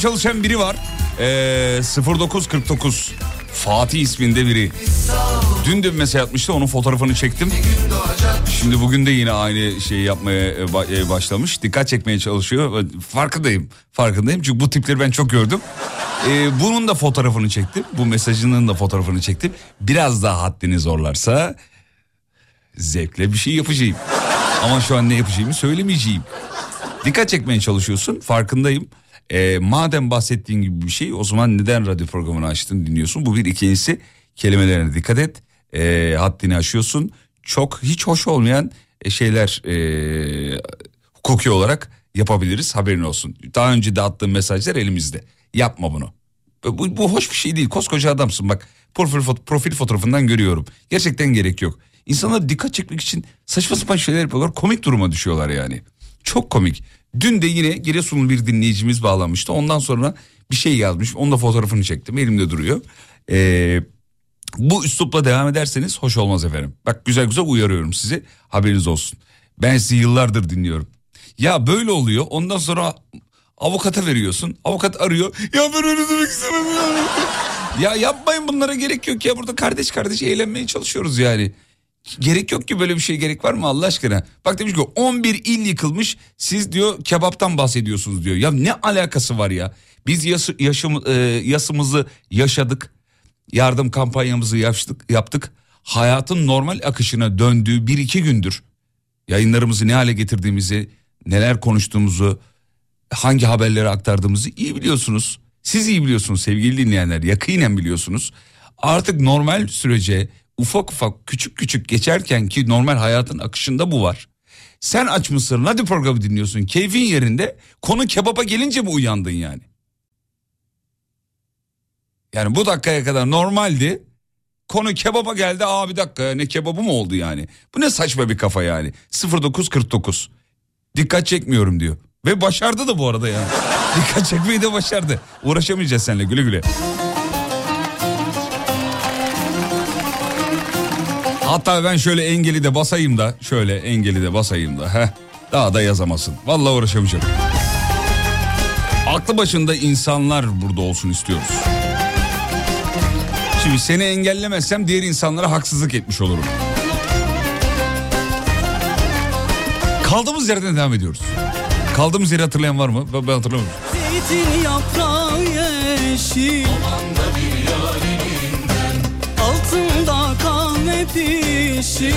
çalışan biri var. Ee, 0949 Fatih isminde biri. Dün de bir mesaj atmıştı onun fotoğrafını çektim. Şimdi bugün de yine aynı şeyi yapmaya e, e, başlamış. Dikkat çekmeye çalışıyor. Farkındayım. Farkındayım çünkü bu tipleri ben çok gördüm. Ee, bunun da fotoğrafını çektim. Bu mesajının da fotoğrafını çektim. Biraz daha haddini zorlarsa zevkle bir şey yapacağım. Ama şu an ne yapacağımı söylemeyeceğim. Dikkat çekmeye çalışıyorsun farkındayım. Ee, madem bahsettiğin gibi bir şey o zaman neden radyo programını açtın dinliyorsun? Bu bir ikincisi kelimelerine dikkat et. Ee, haddini aşıyorsun. Çok hiç hoş olmayan e, şeyler e, hukuki olarak yapabiliriz haberin olsun. Daha önce de attığım mesajlar elimizde. Yapma bunu. Bu, bu hoş bir şey değil. Koskoca adamsın bak. Profil, profil fotoğrafından görüyorum. Gerçekten gerek yok. İnsanlar dikkat çekmek için saçma sapan şeyler yapıyorlar. Komik duruma düşüyorlar yani. Çok komik. Dün de yine Giresunlu bir dinleyicimiz bağlanmıştı. Ondan sonra bir şey yazmış. Onun da fotoğrafını çektim. Elimde duruyor. Ee, bu üslupla devam ederseniz hoş olmaz efendim. Bak güzel güzel uyarıyorum sizi. Haberiniz olsun. Ben sizi yıllardır dinliyorum. Ya böyle oluyor. Ondan sonra avukata veriyorsun. Avukat arıyor. Ya ben öyle demek istemem. Ya. ya yapmayın bunlara gerek yok ya. Burada kardeş kardeş eğlenmeye çalışıyoruz yani. Gerek yok ki böyle bir şey gerek var mı Allah aşkına? Bak demiş ki 11 il yıkılmış siz diyor kebaptan bahsediyorsunuz diyor. Ya ne alakası var ya? Biz yası, yaşım, e, yasımızı yaşadık. Yardım kampanyamızı yaptık, yaptık. Hayatın normal akışına döndüğü bir iki gündür. Yayınlarımızı ne hale getirdiğimizi, neler konuştuğumuzu, hangi haberleri aktardığımızı iyi biliyorsunuz. Siz iyi biliyorsunuz sevgili dinleyenler, yakinen biliyorsunuz. Artık normal sürece ufak ufak küçük küçük geçerken ki normal hayatın akışında bu var. Sen açmışsın hadi programı dinliyorsun keyfin yerinde konu kebaba gelince mi uyandın yani? Yani bu dakikaya kadar normaldi. Konu kebaba geldi aa bir dakika ne kebabı mı oldu yani? Bu ne saçma bir kafa yani. 0949 dikkat çekmiyorum diyor. Ve başardı da bu arada yani. dikkat çekmeyi de başardı. Uğraşamayacağız seninle güle güle. Hatta ben şöyle engeli de basayım da şöyle engeli de basayım da heh, daha da yazamasın. Vallahi uğraşamayacağım. Aklı başında insanlar burada olsun istiyoruz. Şimdi seni engellemezsem diğer insanlara haksızlık etmiş olurum. Kaldığımız yerden devam ediyoruz. Kaldığımız yeri hatırlayan var mı? Ben, hatırlamıyorum. Zeytin yaprağı yeşil Altında pişir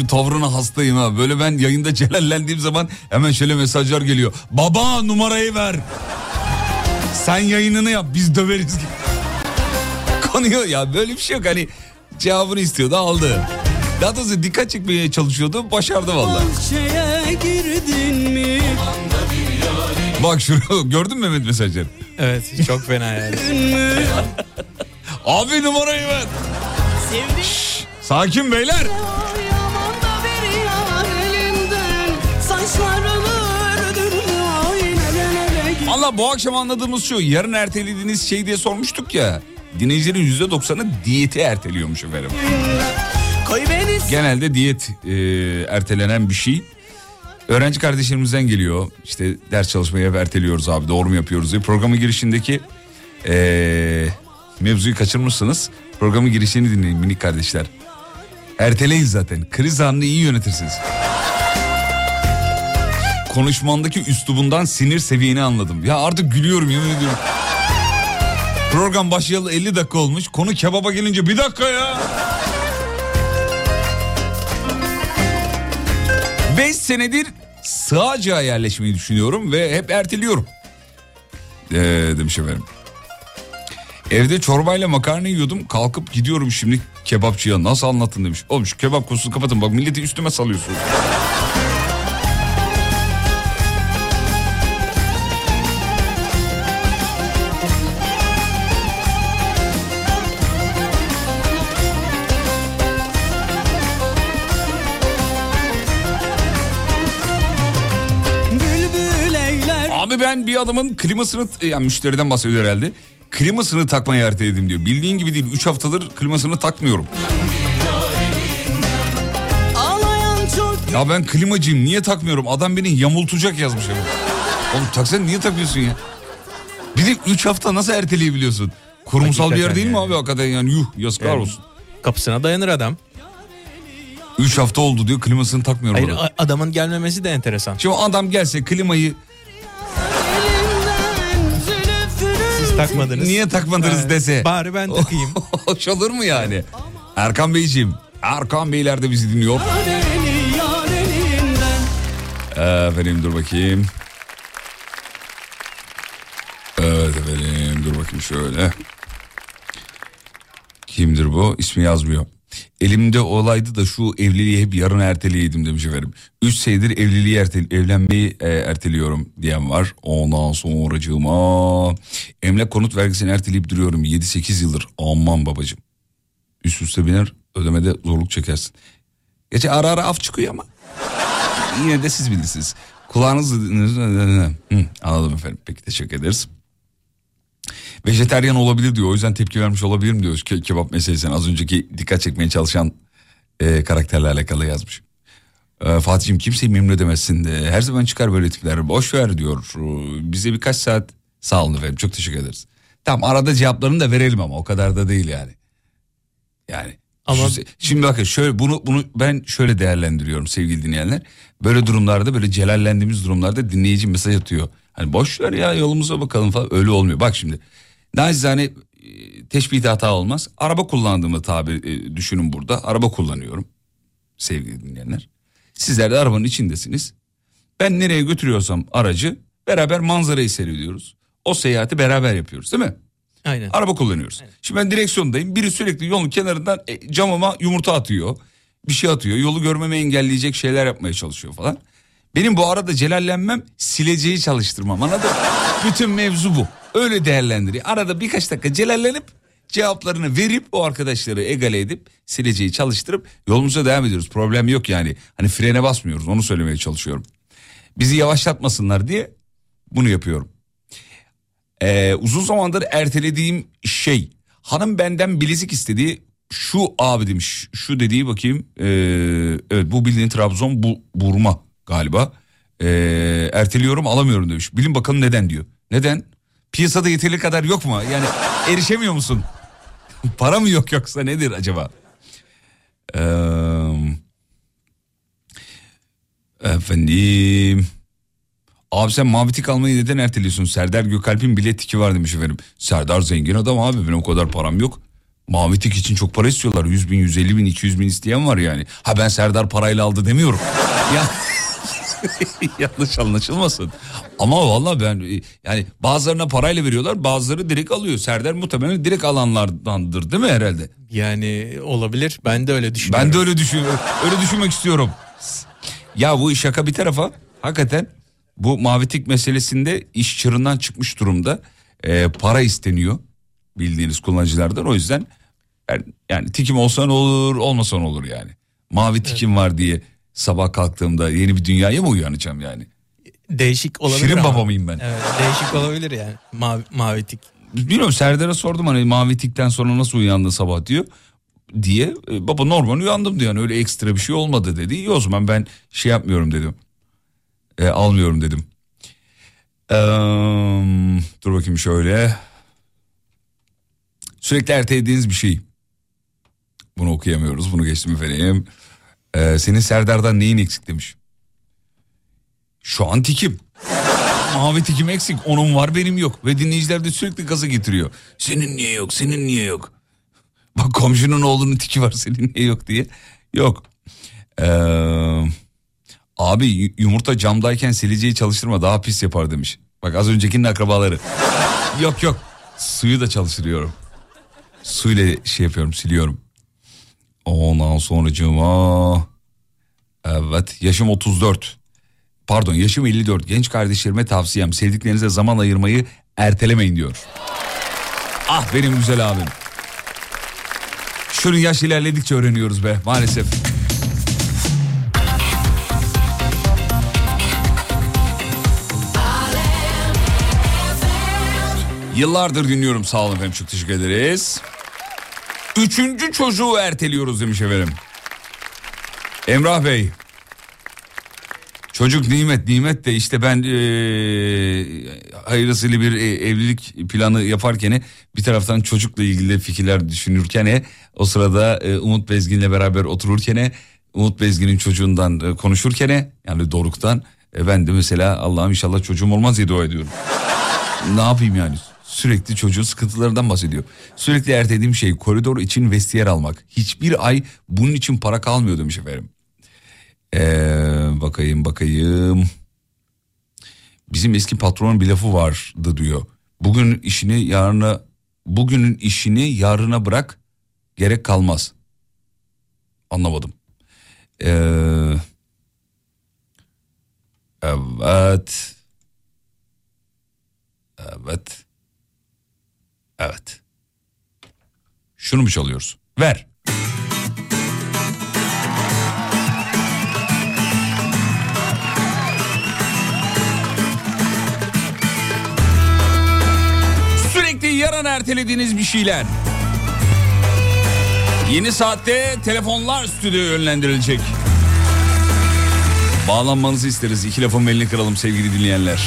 şu tavrına hastayım ha. Böyle ben yayında celallendiğim zaman hemen şöyle mesajlar geliyor. Baba numarayı ver. Sen yayınını yap biz döveriz. [laughs] Konuyor ya böyle bir şey yok hani cevabını istiyordu aldı. Daha doğrusu dikkat çekmeye çalışıyordu başardı vallahi. Şeye girdin mi? Bak şunu gördün mü Mehmet mesajları? Evet çok fena yani. [laughs] Abi numarayı ver. Sevdim Sakin beyler. Valla bu akşam anladığımız şu yarın ertelediğiniz şey diye sormuştuk ya. Dinleyicilerin yüzde doksanı diyeti erteliyormuş efendim. Genelde diyet e, ertelenen bir şey. Öğrenci kardeşlerimizden geliyor. İşte ders çalışmayı hep erteliyoruz abi doğru mu yapıyoruz diye. Programın girişindeki e, mevzuyu kaçırmışsınız. Programın girişini dinleyin minik kardeşler. Erteleyin zaten. Kriz anını iyi yönetirsiniz. Konuşmandaki üslubundan sinir seviyeni anladım. Ya artık gülüyorum yemin ediyorum. Program başlayalı 50 dakika olmuş. Konu kebaba gelince bir dakika ya. 5 senedir Sığacığa yerleşmeyi düşünüyorum ve hep erteliyorum. Ee, demiş efendim. Evde çorbayla makarna yiyordum kalkıp gidiyorum şimdi kebapçıya nasıl anlattın demiş. Oğlum şu kebap konusunu kapatın bak milleti üstüme salıyorsunuz. Ben bir adamın klimasını yani müşteriden bahsediyor herhalde. Klimasını takmayı erteledim diyor. Bildiğin gibi değil 3 haftadır klimasını takmıyorum. Ya ben klimacıyım niye takmıyorum? Adam beni yamultacak yazmış. efendim. Oğlum taksana niye takıyorsun ya? Bir de 3 hafta nasıl erteleyebiliyorsun? Kurumsal bir yer Hakikaten değil mi yani. abi hakikaten yani yuh yazıklar Yani olsun. Kapısına dayanır adam. 3 hafta oldu diyor klimasını takmıyorum. Hayır orada. adamın gelmemesi de enteresan. Şimdi adam gelse klimayı takmadınız. niye takmadınız Ha, dese. Bari ben takayım. [laughs] Hoş olur mu yani? Erkan Beyciğim. Erkan Beyler de bizi dinliyor. Efendim dur bakayım. Evet efendim dur bakayım şöyle. Kimdir bu? İsmi yazmıyor. Elimde olaydı da şu evliliği hep yarın erteleyeydim demiş efendim. Üç senedir evliliği ertel evlenmeyi e, erteliyorum diyen var. Ondan sonracığıma emlak konut vergisini erteleyip duruyorum 7-8 yıldır. Aman babacığım. Üst üste biner ödemede zorluk çekersin. Geçen ara ara af çıkıyor ama yine de siz bilirsiniz. Kulağınız... Hı, anladım efendim. Peki teşekkür ederiz. Vejeteryan olabilir diyor. O yüzden tepki vermiş olabilirim diyor. Ke- kebap meselesine az önceki dikkat çekmeye çalışan e, karakterle alakalı yazmış. E, Fatih'im kimseyi memnun edemezsin de. Her zaman çıkar böyle tipler. Boş ver diyor. E, Bize birkaç saat sağ olun efendim. Çok teşekkür ederiz. Tamam arada cevaplarını da verelim ama o kadar da değil yani. Yani Ama- Şu- şimdi bakın şöyle bunu bunu ben şöyle değerlendiriyorum sevgili dinleyenler. Böyle durumlarda böyle celallendiğimiz durumlarda dinleyici mesaj atıyor. Hani boş ver ya yolumuza bakalım falan öyle olmuyor. Bak şimdi nacizane e, teşbihte hata olmaz. Araba kullandığımı tabir e, düşünün burada. Araba kullanıyorum sevgili dinleyenler. Sizler de arabanın içindesiniz. Ben nereye götürüyorsam aracı beraber manzarayı seyrediyoruz. O seyahati beraber yapıyoruz değil mi? Aynen. Araba kullanıyoruz. Şimdi ben direksiyondayım. Biri sürekli yolun kenarından e, camıma yumurta atıyor. Bir şey atıyor. Yolu görmemi engelleyecek şeyler yapmaya çalışıyor falan. Benim bu arada celallenmem sileceği çalıştırmam anladın? Bütün mevzu bu. Öyle değerlendiriyor. Arada birkaç dakika celallenip cevaplarını verip o arkadaşları egale edip sileceği çalıştırıp yolumuza devam ediyoruz. Problem yok yani. Hani frene basmıyoruz onu söylemeye çalışıyorum. Bizi yavaşlatmasınlar diye bunu yapıyorum. Ee, uzun zamandır ertelediğim şey hanım benden bilezik istediği şu abi demiş şu dediği bakayım Ee, evet bu bildiğin Trabzon bu burma galiba Ee, erteliyorum alamıyorum demiş bilin bakalım neden diyor neden piyasada yeteri kadar yok mu yani erişemiyor musun [laughs] para mı yok yoksa nedir acaba Ee, efendim Abi sen mavi tik almayı neden erteliyorsun? Serdar Gökalp'in bile tiki var demiş efendim. Serdar zengin adam abi benim o kadar param yok. Mavi tik için çok para istiyorlar. 100 bin, 150 bin, 200 bin isteyen var yani. Ha ben Serdar parayla aldı demiyorum. [laughs] ya [laughs] yanlış anlaşılmasın. Ama vallahi ben e, yani bazılarına parayla veriyorlar bazıları direkt alıyor. Serdar muhtemelen direkt alanlardandır değil mi herhalde? Yani olabilir. Ben de öyle düşünüyorum. Ben de öyle düşünüyorum. Öyle düşünmek istiyorum. Ya bu şaka bir tarafa hakikaten bu mavi tik meselesinde iş çığırından çıkmış durumda. Ee, para isteniyor bildiğiniz kullanıcılardan. O yüzden yani tikim olsa ne olur olmasa ne olur yani. Mavi tikim var diye sabah kalktığımda yeni bir dünyaya mı uyanacağım yani? Değişik olabilir Şirin ama. baba mıyım ben? Evet, değişik olabilir yani. Mavi, mavi tik. Bilmiyorum Serdar'a sordum hani mavi tikten sonra nasıl uyandı sabah diyor diye. E, baba normal uyandım diyor yani öyle ekstra bir şey olmadı dedi. İyi o zaman ben şey yapmıyorum dedim. E, almıyorum dedim. Eee, dur bakayım şöyle. Sürekli ertelediğiniz bir şey. Bunu okuyamıyoruz bunu geçtim efendim. Ee, senin Serdar'dan neyin eksik demiş. Şu an tikim. Mavi tikim eksik. Onun var benim yok. Ve dinleyiciler de sürekli gaza getiriyor. Senin niye yok? Senin niye yok? Bak komşunun oğlunun tiki var senin niye yok diye. Yok. Ee, abi yumurta camdayken sileceği çalıştırma daha pis yapar demiş. Bak az öncekinin akrabaları. yok yok. Suyu da çalıştırıyorum. Suyla şey yapıyorum siliyorum. Ondan sonracığıma... Evet yaşım 34. Pardon yaşım 54. Genç kardeşlerime tavsiyem sevdiklerinize zaman ayırmayı ertelemeyin diyor. Ah benim güzel abim. Şunun yaş ilerledikçe öğreniyoruz be maalesef. Yıllardır dinliyorum sağ olun efendim çok teşekkür ederiz. Üçüncü çocuğu erteliyoruz demiş efendim. Emrah Bey. Çocuk nimet nimet de işte ben eee hayırlısıyla bir e, evlilik planı yaparken bir taraftan çocukla ilgili fikirler düşünürken o sırada e, Umut Bezgin'le beraber otururken Umut Bezgin'in çocuğundan e, konuşurken yani Doruk'tan e, ben de mesela Allah'ım inşallah çocuğum olmaz diye dua ediyorum. ne yapayım yani sürekli çocuğun sıkıntılarından bahsediyor. Sürekli ertelediğim şey koridor için vestiyer almak. Hiçbir ay bunun için para kalmıyor demiş efendim. Ee, bakayım bakayım. Bizim eski patronun bir lafı vardı diyor. Bugün işini yarına bugünün işini yarına bırak gerek kalmaz. Anlamadım. Ee, evet. Evet. Evet. Şunu mu çalıyoruz? Ver. Sürekli yarın ertelediğiniz bir şeyler. Yeni saatte telefonlar stüdyoya yönlendirilecek. Bağlanmanızı isteriz. İki lafın belini kıralım sevgili dinleyenler.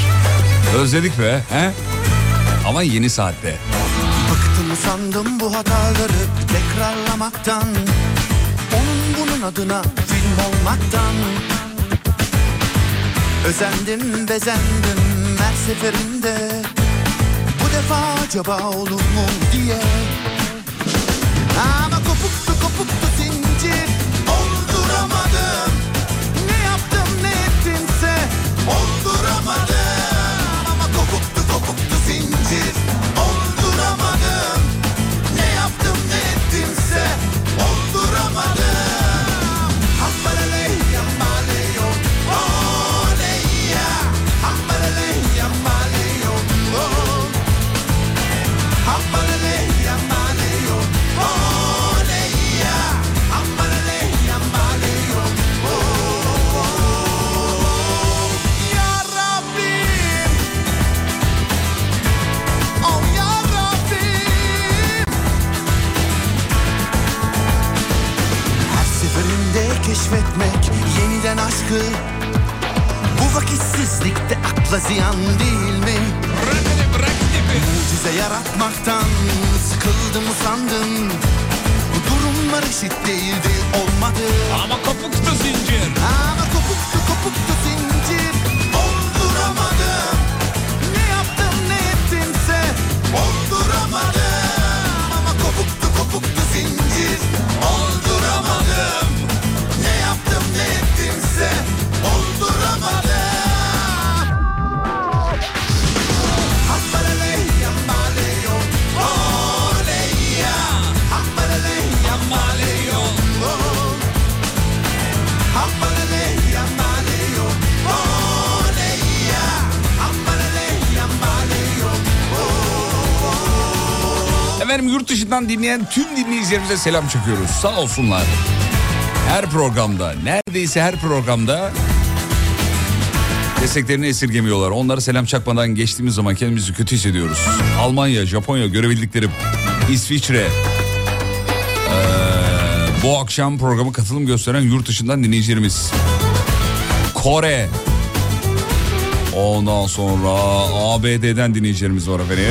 Özledik be. He? Ama yeni saatte. Bıktım sandım bu hataları tekrarlamaktan Onun bunun adına film olmaktan. Özendim bezendim her seferinde Bu defa acaba olur mu diye. Ama keşfetmek yeniden aşkı. Bu vakitsizlikte akla ziyan değil mi? Mucize yaratmaktan sıkıldım usandım. Bu durumlar eşit değildi olmadı. Ama kopuktu zincir. Ama Efendim yurt dışından dinleyen tüm dinleyicilerimize selam çekiyoruz. Sağ olsunlar. Her programda, neredeyse her programda Desteklerini esirgemiyorlar. Onlara selam çakmadan geçtiğimiz zaman kendimizi kötü hissediyoruz. Almanya, Japonya görebildiklerim. İsviçre. Ee, bu akşam programa katılım gösteren yurt dışından dinleyicilerimiz. Kore. Ondan sonra ABD'den dinleyicilerimiz var efendim.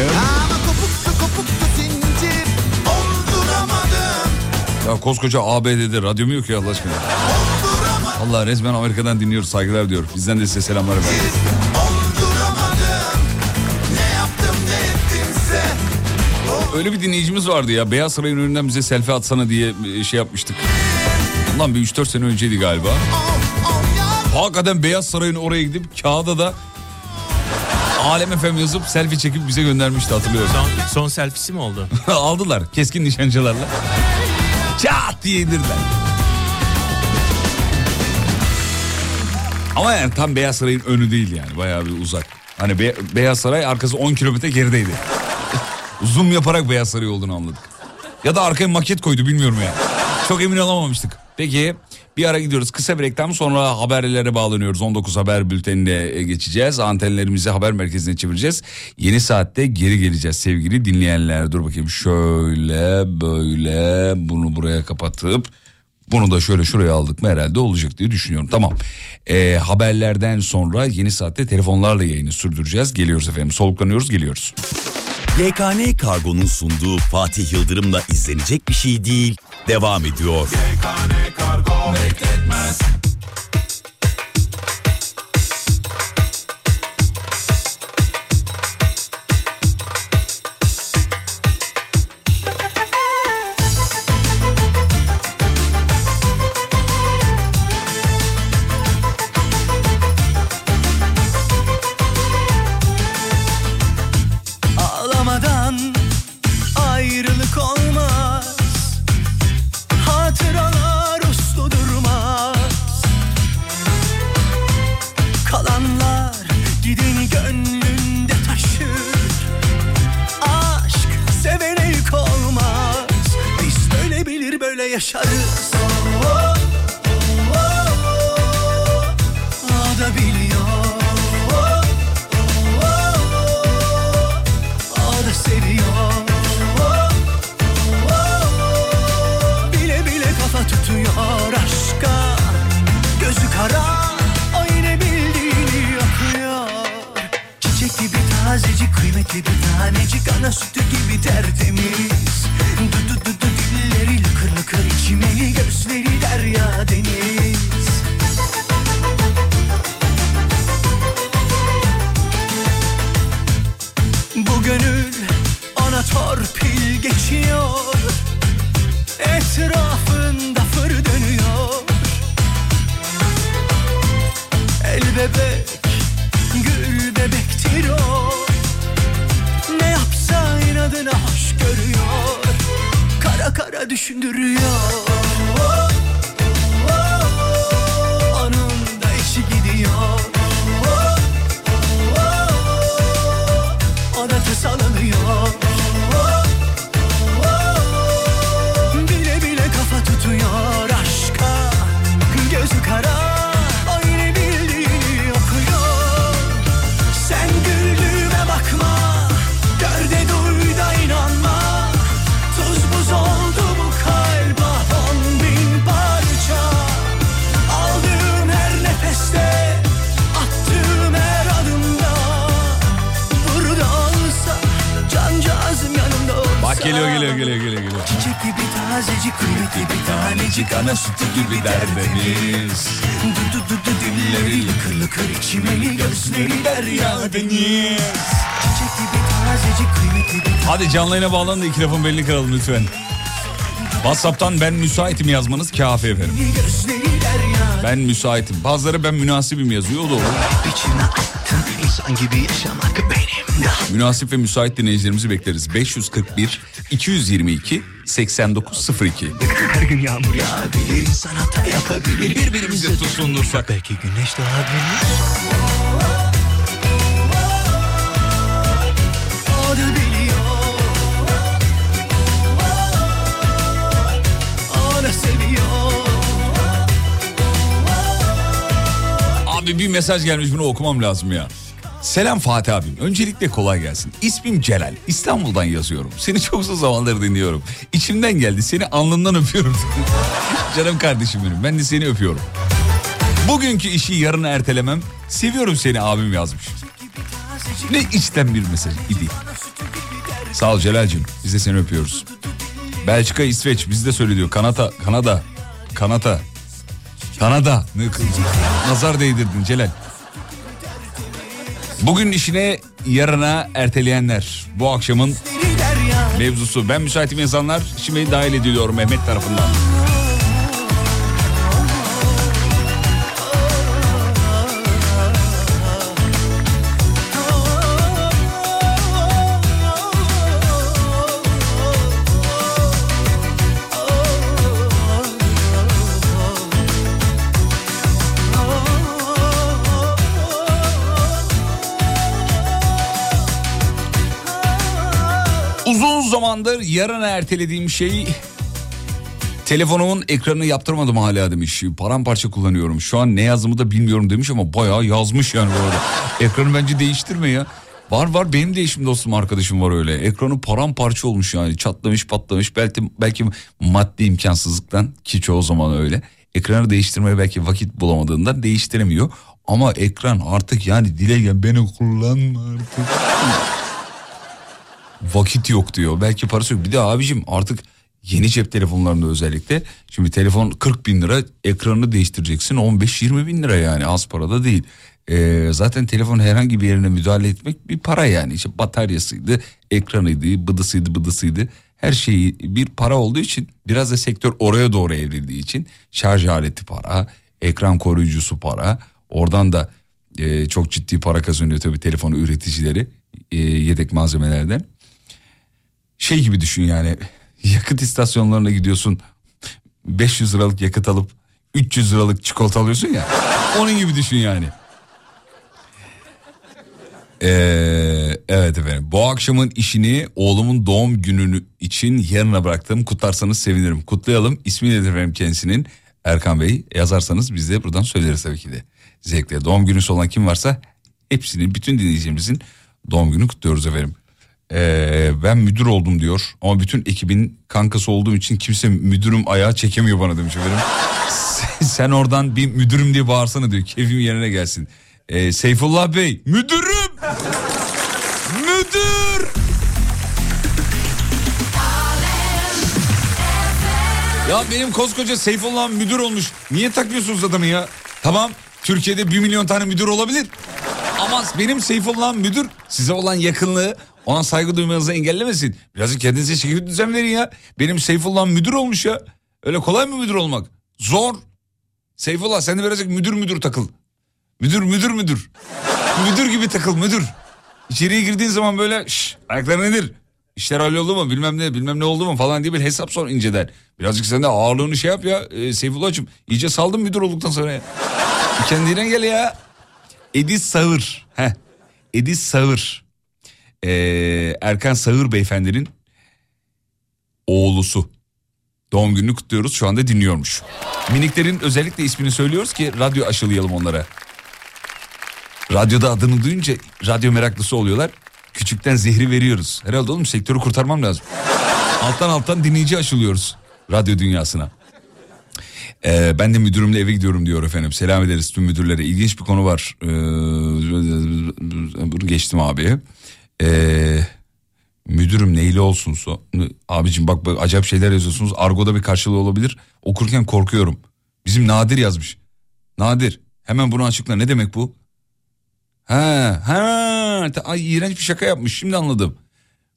Ya koskoca ABD'de radyo mu yok ya Allah aşkına? Allah resmen Amerika'dan dinliyoruz saygılar diyor. Bizden de size selamlar efendim. Öyle bir dinleyicimiz vardı ya Beyaz Saray'ın önünden bize selfie atsana diye e, şey yapmıştık. Ulan bir 3-4 sene önceydi galiba. Hakikaten Beyaz Saray'ın oraya gidip kağıda da Alem FM yazıp selfie çekip bize göndermişti hatırlıyorum. Son, son selfie'si mi oldu? [laughs] Aldılar keskin nişancılarla. Çat diye indirdiler. Ama yani tam Beyaz Saray'ın önü değil yani bayağı bir uzak. Hani Be- Beyaz Saray arkası 10 kilometre gerideydi. [laughs] Zoom yaparak Beyaz Saray olduğunu anladık. Ya da arkaya maket koydu bilmiyorum yani. Çok emin olamamıştık. Peki bir ara gidiyoruz. Kısa bir reklam sonra haberlere bağlanıyoruz. 19 haber bültenine e, geçeceğiz. Antenlerimizi haber merkezine çevireceğiz. Yeni saatte geri geleceğiz sevgili dinleyenler. Dur bakayım şöyle böyle bunu buraya kapatıp bunu da şöyle şuraya aldık mı herhalde olacak diye düşünüyorum. Tamam. Ee, haberlerden sonra yeni saatte telefonlarla yayını sürdüreceğiz. Geliyoruz efendim. Soluklanıyoruz geliyoruz. YKN Kargo'nun sunduğu Fatih Yıldırım'la izlenecek bir şey değil. Devam ediyor. YKN Kargo bekletmez bebek, gül bebektir o. Ne yapsa inadına hoş görüyor Kara kara düşündürüyor tazecik kıymetli bir tanecik ana sütü gibi derdeniz Du du du du dilleri lıkır lıkır içmeli gözleri derya deniz Çiçek gibi tazecik kıymetli bir Hadi canlı yayına bağlanın da iki lafın belini kıralım lütfen. Whatsapp'tan ben müsaitim yazmanız kafi efendim. Ben müsaitim. Bazıları ben münasibim yazıyor o da olur. Münasip ve müsait dinleyicilerimizi bekleriz. 541 222 8902. Her gün yağmur yağabilir insan hata yapabilir Birbirimize tutunursak. Belki güneş doğabilir O da biliyor O da seviyor Abi bir mesaj gelmiş bunu okumam lazım ya. Selam Fatih abim. Öncelikle kolay gelsin. İsmim Celal. İstanbul'dan yazıyorum. Seni çok uzun zamandır dinliyorum. İçimden geldi. Seni alnından öpüyorum. [laughs] Canım kardeşim benim. Ben de seni öpüyorum. Bugünkü işi yarına ertelemem. Seviyorum seni abim yazmış. Ne içten bir mesaj idi. Sağ ol Celal'cim. Biz de seni öpüyoruz. Belçika, İsveç bizde söylüyor. Kanada, Kanada, Kanada. Kanada. Nazar değdirdin Celal. Bugün işine yarına erteleyenler. Bu akşamın mevzusu. Ben müsaitim insanlar şimdi dahil ediliyorum Mehmet tarafından. Uzun zamandır yarına ertelediğim şey telefonumun ekranını yaptırmadım hala demiş. Paramparça kullanıyorum. Şu an ne yazdığımı da bilmiyorum demiş ama bayağı yazmış yani bu arada. Ekranı bence değiştirme ya. Var var benim de eşim dostum arkadaşım var öyle. Ekranı paramparça olmuş yani çatlamış patlamış belki belki maddi imkansızlıktan ki çoğu zaman öyle. Ekranı değiştirmeye belki vakit bulamadığından değiştiremiyor. Ama ekran artık yani dile gel beni kullanma artık. Vakit yok diyor. Belki parası yok. Bir de abicim artık yeni cep telefonlarında özellikle. Şimdi telefon 40 bin lira ekranını değiştireceksin 15-20 bin lira yani az para da değil. Ee, zaten telefon herhangi bir yerine müdahale etmek bir para yani. İşte bataryasıydı, ekranıydı, bıdısıydı, bıdısıydı. Her şeyi bir para olduğu için biraz da sektör oraya doğru evrildiği için şarj aleti para, ekran koruyucusu para. Oradan da e, çok ciddi para kazanıyor tabii telefon üreticileri e, yedek malzemelerden. Şey gibi düşün yani. Yakıt istasyonlarına gidiyorsun. 500 liralık yakıt alıp 300 liralık çikolata alıyorsun ya. Onun gibi düşün yani. Ee, evet efendim. Bu akşamın işini oğlumun doğum gününü için yarına bıraktım. Kutlarsanız sevinirim. Kutlayalım. İsmi nedir efendim kendisinin? Erkan Bey yazarsanız biz de buradan söyleriz tabii ki de. Zevkle doğum günü olan kim varsa hepsinin bütün dinleyicilerimizin doğum günü kutluyoruz efendim. Ee, ben müdür oldum diyor ama bütün ekibin kankası olduğum için kimse müdürüm ayağı çekemiyor bana demiş efendim. [laughs] Sen oradan bir müdürüm diye bağırsana diyor keyfim yerine gelsin. Ee, Seyfullah Bey müdürüm müdür Ya benim koskoca Seyfullah müdür olmuş. Niye takmıyorsunuz adamı ya? Tamam Türkiye'de bir milyon tane müdür olabilir. Ama benim Seyfullah müdür size olan yakınlığı ona saygı duymanızı engellemesin. Birazcık kendinize çeki düzen verin ya. Benim Seyfullah müdür olmuş ya. Öyle kolay mı müdür olmak? Zor. Seyfullah sen de birazcık müdür müdür takıl. Müdür müdür müdür. müdür gibi takıl müdür. İçeriye girdiğin zaman böyle şş, ayaklar nedir? İşler halloldu mu bilmem ne bilmem ne oldu mu falan diye bir hesap sor inceden. Birazcık sen de ağırlığını şey yap ya e, Seyfullah'cığım. iyice saldın müdür olduktan sonra ya. Kendine gel ya. Edis Sağır. Heh. Edis Sağır. Ee, Erkan Sağır beyefendinin oğlusu. Doğum gününü kutluyoruz şu anda dinliyormuş. Miniklerin özellikle ismini söylüyoruz ki radyo aşılayalım onlara. Radyoda adını duyunca radyo meraklısı oluyorlar. Küçükten zehri veriyoruz. Herhalde oğlum sektörü kurtarmam lazım. alttan alttan dinleyici aşılıyoruz radyo dünyasına. Ee, ben de müdürümle eve gidiyorum diyor efendim. Selam ederiz tüm müdürlere. İlginç bir konu var. Ee, geçtim abi. Ee, müdürüm neyli olsun so. Abicim bak, bak acayip şeyler yazıyorsunuz. Argo'da bir karşılığı olabilir. Okurken korkuyorum. Bizim Nadir yazmış. Nadir hemen bunu açıkla ne demek bu? Ha ha ay iğrenç bir şaka yapmış şimdi anladım.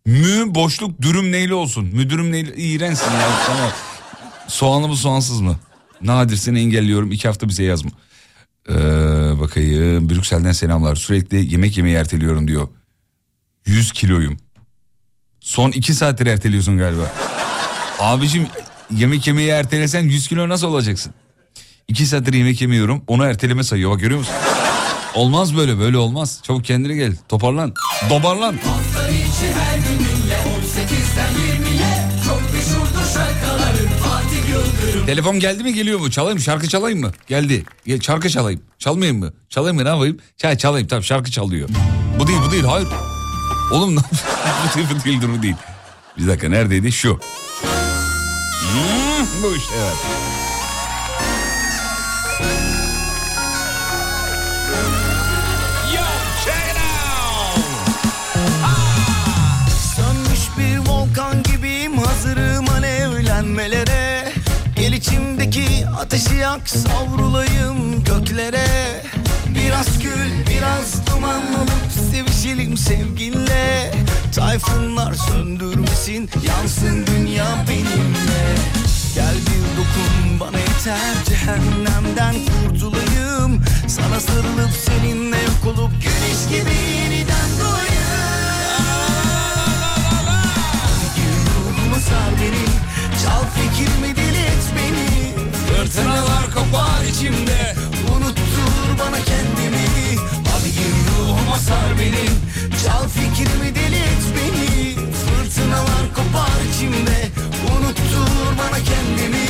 Mü boşluk dürüm neyli olsun. Müdürüm neyli iğrençsin ya tamam. Soğanlı mı soğansız mı? Nadir seni engelliyorum iki hafta bize yazma. Ee, bakayım Brüksel'den selamlar. Sürekli yemek yemeyi erteliyorum diyor. 100 kiloyum. Son 2 saattir erteliyorsun galiba. Abicim yemek yemeyi ertelesen 100 kilo nasıl olacaksın? 2 saattir yemek yemiyorum onu erteleme sayıyor bak görüyor musun? Olmaz böyle böyle olmaz. Çabuk kendine gel toparlan. Dobarlan. Hafta içi her gün dinle 18'den 20'ye Çok meşhurdur şarkıların Fatih Yıldırım Telefon geldi mi geliyor mu? Çalayım? Şarkı çalayım mı? Geldi. Ge- Şarkı çalayım. Çalmayayım mı? Çalayım mı ne yapayım? Çay çalayım tamam şarkı çalıyor. Bu değil bu değil hayır. Oğlum ne değil [laughs] bu değil dur değil. Bir dakika neredeydi? Şu. Hmm, bu işte evet. Hazırım alevlenmelere Gel içimdeki ateşi yak savrulayım göklere Biraz gül biraz duman olup sevişelim sevginle Tayfunlar söndürmesin yansın dünya benimle. Gel bir dokun bana yeter cehennemden kurtulayım. Sana sarılıp seninle yok olup güneş gibi yeniden doğayım. Ruhuma sar beni Çal fikrimi deli et beni? Fırtınalar kopar içimde. Unuttur bana gir ruhuma sar beni. Çal fikrimi deli et beni. Fırtınalar kopar içimde. Unuttur bana kendimi.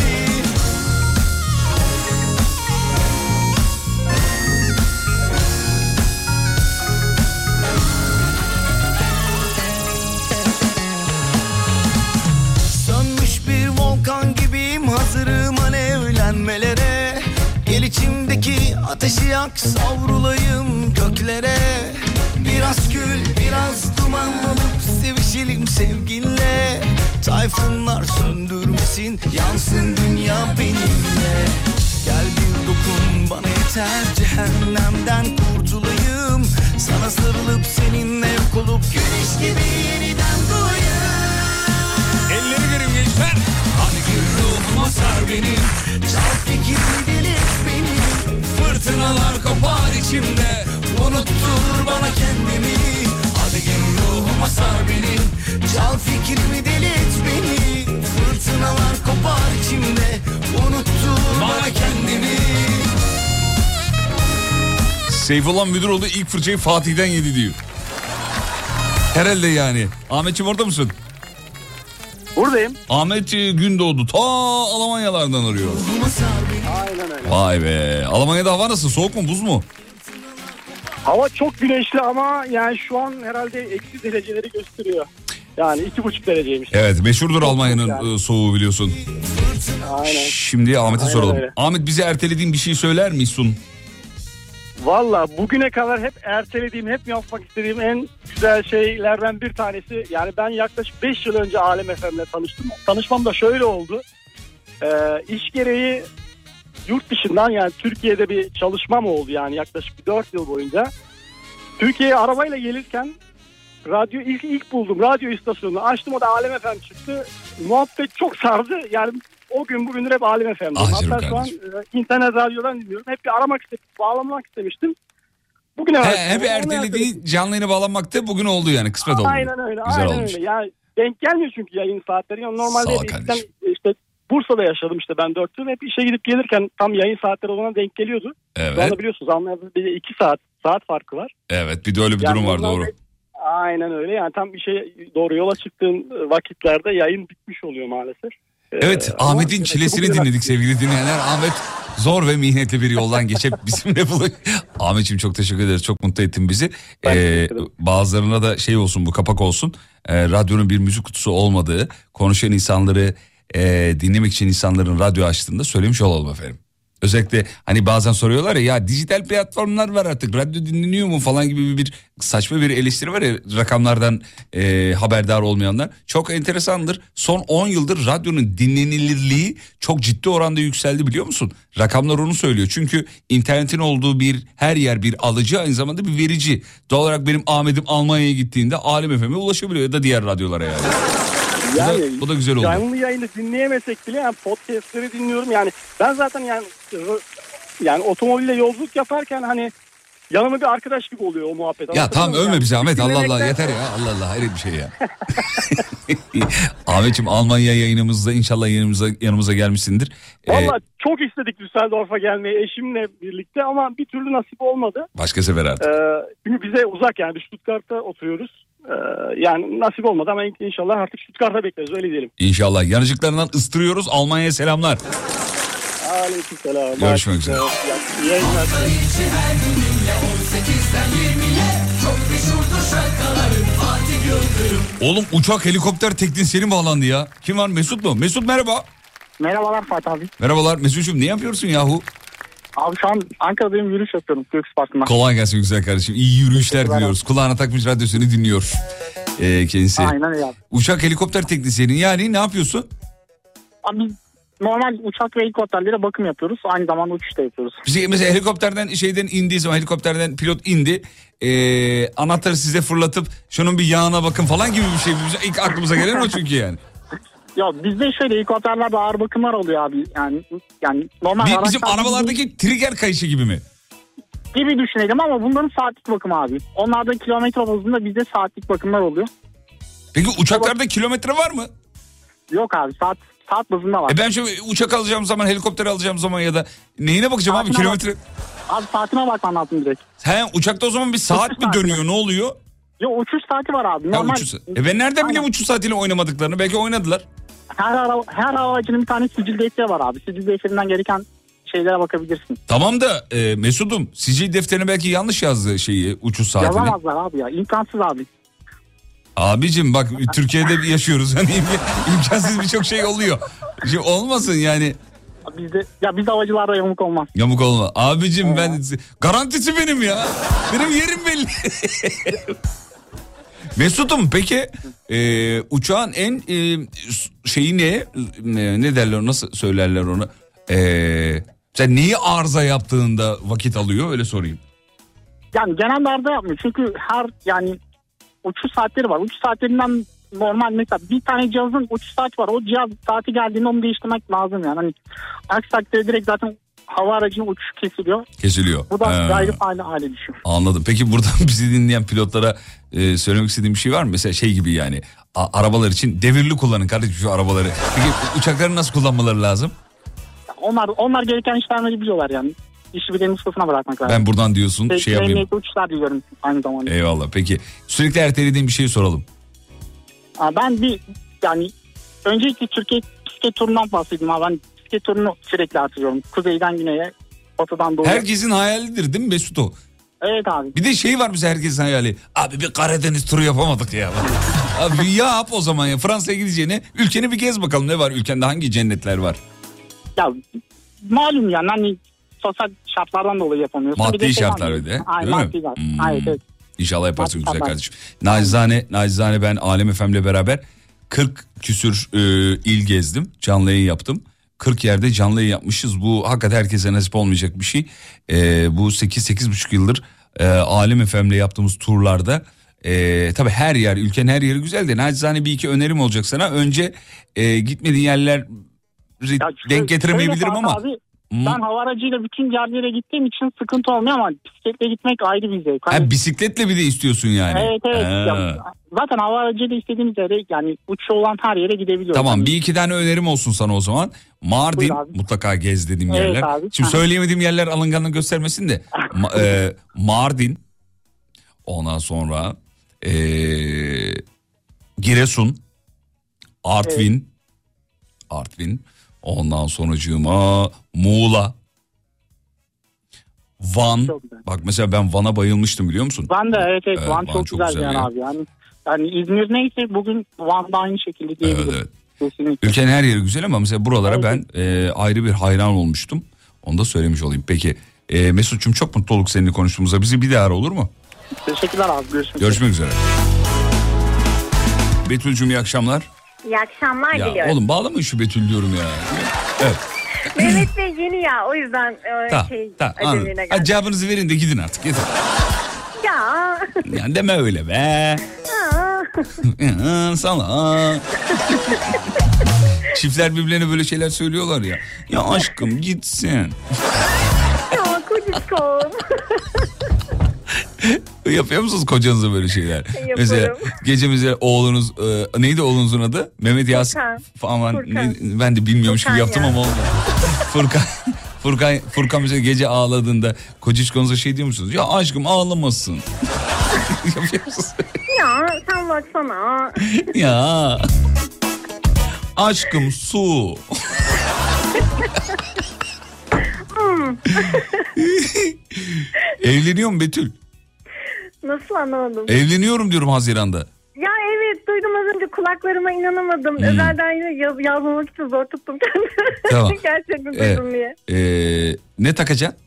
Sönmüş bir volkan gibiyim hazırım alevlenmelere. Gel içimdeki ateşi yak savrulayım göklere Biraz gül biraz duman olup sevişelim sevginle Tayfunlar söndürmesin yansın dünya benimle. Gel bir dokun bana yeter cehennemden kurtulayım. Sana sarılıp seninle yok olup güneş gibi yeniden doğayım. Elleri göreyim gençler. Hadi gir ruhuma sar beni Çal beni Fırtınalar kopar içimde Unuttur bana kendimi Hadi gir ruhuma sar beni Çal fikrimi deli et beni Fırtınalar kopar içimde Unuttur bana kendimi Seyfullah Müdüroğlu ilk fırçayı Fatih'ten yedi diyor. Herhalde yani. Ahmetciğim orada mısın? Buradayım. Ahmet Gündoğdu ta Almanyalardan arıyor. Aynen öyle. Vay be. Almanya'da hava nasıl? Soğuk mu buz mu? Hava çok güneşli ama yani şu an herhalde eksi dereceleri gösteriyor. Yani iki buçuk dereceymiş. Evet meşhurdur Almanya'nın yani. e, soğuğu biliyorsun. Aynen. Şimdi Ahmet'e soralım. öyle. Ahmet bize ertelediğin bir şey söyler misin? Valla bugüne kadar hep ertelediğim, hep yapmak istediğim en güzel şeylerden bir tanesi. Yani ben yaklaşık 5 yıl önce Alem FM'le tanıştım. Tanışmam da şöyle oldu. Ee, iş gereği yurt dışından yani Türkiye'de bir çalışmam oldu yani yaklaşık 4 yıl boyunca. Türkiye'ye arabayla gelirken radyo ilk ilk buldum. Radyo istasyonunu açtım o da Alem FM çıktı. Muhabbet çok sardı. Yani o gün bugündür hep Alem FM'de. Ah Hatta şu an e, internet radyodan dinliyorum. Hep bir aramak istedim, bağlamak istemiştim. Bugüne He, hep ertelediği canlı yayına bağlanmakta bugün oldu yani kısmet oldu. Aynen öyle. Güzel aynen olmuş. öyle. Yani denk gelmiyor çünkü yayın saatleri. Yani normalde eskiden işte Bursa'da yaşadım işte ben 4 yıl. Hep işe gidip gelirken tam yayın saatleri olana denk geliyordu. Evet. Şu anda biliyorsunuz Almanya'da bir de 2 saat saat farkı var. Evet bir de öyle bir Yani durum var doğru. Aynen öyle. Yani tam işe doğru yola çıktığın vakitlerde yayın bitmiş oluyor maalesef. Ee, Evet ama Ahmet'in çilesini dinledik sevgili dinleyenler. Ahmet zor ve mihnetli bir yoldan geçip [laughs] bizimle buluş. Ahmet'ciğim çok teşekkür ederiz. Çok mutlu ettin bizi. Ee, bazılarına da şey olsun bu kapak olsun. Ee, radyonun bir müzik kutusu olmadığı, konuşan insanları e, dinlemek için insanların radyo açtığında söylemiş olalım efendim. Özellikle hani bazen soruyorlar ya ya dijital platformlar var artık radyo dinleniyor mu falan gibi bir saçma bir eleştiri var ya rakamlardan e, haberdar olmayanlar. Çok enteresandır. Son 10 yıldır radyonun dinlenilirliği çok ciddi oranda yükseldi biliyor musun? Rakamlar onu söylüyor. Çünkü internetin olduğu bir her yer bir alıcı aynı zamanda bir verici. Doğal olarak benim Ahmet'im Almanya'ya gittiğinde Alem FM'e ulaşabiliyor ya da diğer radyolara yani. Bu da- Yani bu da güzel oldu. Canlı yayını dinleyemesek bile yani podcastleri dinliyorum. Yani ben zaten yani yani otomobille yolculuk yaparken hani yanıma bir arkadaş gibi oluyor o muhabbet. Ya tamam övme Yani bizi Ahmet Allah Allah yeter ya Allah Allah hayret bir şey ya. [laughs] Ahmetciğim Almanya yayınımızda inşallah yanımıza, yanımıza gelmişsindir. Ee, Valla çok istedik Düsseldorf'a gelmeyi eşimle birlikte ama bir türlü nasip olmadı. başka sefer artık. Ee, çünkü bize uzak yani Stuttgart'ta oturuyoruz. Ee, yani nasip olmadı ama inşallah artık Stuttgart'ta bekleriz öyle diyelim. İnşallah yanıcıklarından ıstırıyoruz Almanya'ya selamlar. Aleykümselam. Görüşmek üzere. İyi yayınlar. Hafta içi her gününle 18'den 20'ye Çok meşhurdur şarkıların Fatih Yıldırım Oğlum uçak helikopter teknisyeni bağlandı ya. Kim var Mesut mu? Mesut merhaba. Merhabalar Fatih abi. Merhabalar Mesut'cum ne yapıyorsun yahu? Abi şu an Ankara'dayım yürüyüş yapıyorum Göks Parkı'nda. Kolay gelsin güzel kardeşim. İyi yürüyüşler diliyoruz. Kulağına takmış radyosunu dinliyor. Ee, kendisi. Aynen öyle. Uçak helikopter teknisyeni yani ne yapıyorsun? Abi normal uçak ve helikopterlere bakım yapıyoruz. Aynı zamanda uçuş da yapıyoruz. Bize mesela helikopterden şeyden indiği zaman helikopterden pilot indi. Ee, anahtarı size fırlatıp şunun bir yağına bakın falan gibi bir şey. Bize ilk aklımıza gelen o çünkü yani. Ya bizde şöyle helikopterlerde ağır bakımlar oluyor abi. Yani yani normal Bir- araçlar bizim gibi- arabalardaki trigger kayışı gibi mi? gibi düşünelim ama bunların saatlik bakımı abi. Onlarda kilometre bazında bizde saatlik bakımlar oluyor. Peki uçaklarda kilometre var mı? Yok abi saat saat bazında var. E ben şöyle uçak alacağım zaman helikopter alacağım zaman ya da neyine bakacağım abi Saatine kilometre? Abi saatine bakman lazım direkt. He uçakta o zaman bir saat mi dönüyor ne oluyor? Yo uçuş saati var abi. Ha, Normal uçuş saati. E ben nereden bileyim uçuş saatiyle oynamadıklarını? Belki oynadılar. Her, ara, her havacının bir tane sicil defteri var abi. Sicil defterinden gereken şeylere bakabilirsin. Tamam da e, Mesut'um sicil defterine belki yanlış yazdı şeyi uçuş saatini. Yazamazlar abi ya. İmkansız abi. Abicim bak Türkiye'de yaşıyoruz. [laughs] Hani im- imkansız birçok şey oluyor. Şimdi olmasın yani. Bizde ya bizde havacılarda yamuk olmaz. Yamuk olma. Abicim ben garantisi benim ya. Benim yerim belli. [laughs] Mesut'um peki e, uçağın en e, şeyi ne? ne? Ne derler nasıl söylerler onu? E, sen neyi arıza yaptığında vakit alıyor öyle sorayım. Yani genelde arıza yapmıyor. Çünkü her yani uçuş saatleri var. Uçuş saatlerinden normal mesela bir tane cihazın uçuş saati var. O cihaz saati geldiğinde onu değiştirmek lazım yani. Hani aksi takdirde direkt zaten hava aracının uçuşu kesiliyor. Kesiliyor. Bu da He. gayrı hale düşüyor. Anladım. Peki buradan [laughs] bizi dinleyen pilotlara e, söylemek istediğim bir şey var mı? Mesela şey gibi yani a- arabalar için devirli kullanın kardeşim şu arabaları. Peki uçakları nasıl kullanmaları lazım? Onlar onlar gereken işlemleri biliyorlar yani. İşi bilenin ustasına bırakmak lazım. Ben buradan diyorsun Ve şey yapayım. uçuşlar diliyorum aynı zamanda. Eyvallah. Peki sürekli ertelediğim bir şey soralım. Aa, Ben bir yani öncelikle Türkiye bisiklet turundan bahsedeyim. Ben turunu sürekli artırıyorum. Kuzeyden güneye, batıdan doğuya. Herkesin hayalidir değil mi Mesut o? Evet abi. Bir de şey var bize herkesin hayali. Abi bir Karadeniz turu yapamadık ya. [laughs] Abi yap o zaman ya. Fransa'ya gideceğine ülkeni bir gez bakalım. Ne var ülkende hangi cennetler var? Ya malum yani hani sosyal şartlardan dolayı yapamıyorsun. Maddi Bir de şartlar bir de, Ay, maddi. Hmm. Evet, evet. İnşallah yaparsın Maddi güzel şartlar. kardeşim. Nacizane, nacizane ben Alem FM'le beraber 40 küsür e, il gezdim. Canlı yayın yaptım. 40 yerde canlı yayın yapmışız. Bu hakikaten herkese nasip olmayacak bir şey. E, bu 8-8,5 yıldır e, Alem FM'le yaptığımız turlarda e, tabii her yer, ülkenin her yeri güzel de nacizane bir iki önerim olacak sana. Önce e, gitmediğin yerler denk getiremeyebilirim ama... Abi, Hmm. ben hava aracıyla bütün yerlere gittiğim için sıkıntı olmuyor ama bisikletle gitmek ayrı bir zevk. Hani- Ha, bisikletle bir de istiyorsun yani. Evet evet. Ha. Ya, zaten hava aracıyla istediğimiz yere yani uçuşu olan her yere gidebiliyoruz. Tamam bir iki tane önerim olsun sana o zaman. Mardin mutlaka gez dediğim Evet yerler. abi. Şimdi [laughs] söyleyemediğim yerler alınganlık göstermesin de. Ma- e, Mardin ondan sonra e, Giresun Artvin Artvin ondan sonucuma Muğla Van bak mesela ben Van'a bayılmıştım biliyor musun? Van da evet evet Evet, Van, Van çok, çok güzel, güzel bir yer ya. abi. Yani, yani İzmir neyse bugün Van da aynı şekilde diyebilirim. Evet, Kesinlikle. Ülkenin her yeri güzel ama mesela buralara ben e, ayrı bir hayran olmuştum. Onu da söylemiş olayım. Peki e, Mesut'cum çok mutlu olduk seninle konuştuğumuza. Bizi bir daha ara olur mu? Teşekkürler abi. Görüşmek, Görüşmek üzere. Betül'cüm iyi akşamlar. İyi akşamlar Ya diliyorum. oğlum bağlama şu Betül diyorum ya. Evet. Mehmet Bey yeni ya o yüzden e, Tamam. şey Hadi geldi. cevabınızı verin de gidin artık. Yeter. Ya. Yani deme öyle be. Sana. Çiftler birbirlerine böyle şeyler söylüyorlar ya. Ya aşkım gitsin. ya kocacığım. [laughs] Yapıyor musunuz kocanıza böyle şeyler? Yaparım. Mesela gece mesela oğlunuz e, neydi oğlunuzun adı? Mehmet Yas Furkan. falan Furkan. ne- ben de bilmiyormuş Furkan gibi yaptım ya. ama olmadı. [laughs] Furkan Furkan Furkan mesela gece ağladığında kociçkonuza şey diyor musunuz? Ya aşkım ağlamasın. [laughs] Yapıyor musunuz? ya sen baksana. ya. Aşkım su. Evleniyor mu Betül? Nasıl anlamadım? Evleniyorum diyorum Haziran'da. Ya evet duydum az önce kulaklarıma inanamadım. Hmm. Özelden yine yaz, yazmamak için zor tuttum kendimi. [laughs] Tamam. [laughs] Gerçekten Ee, duydum diye. ee, ne takacaksın?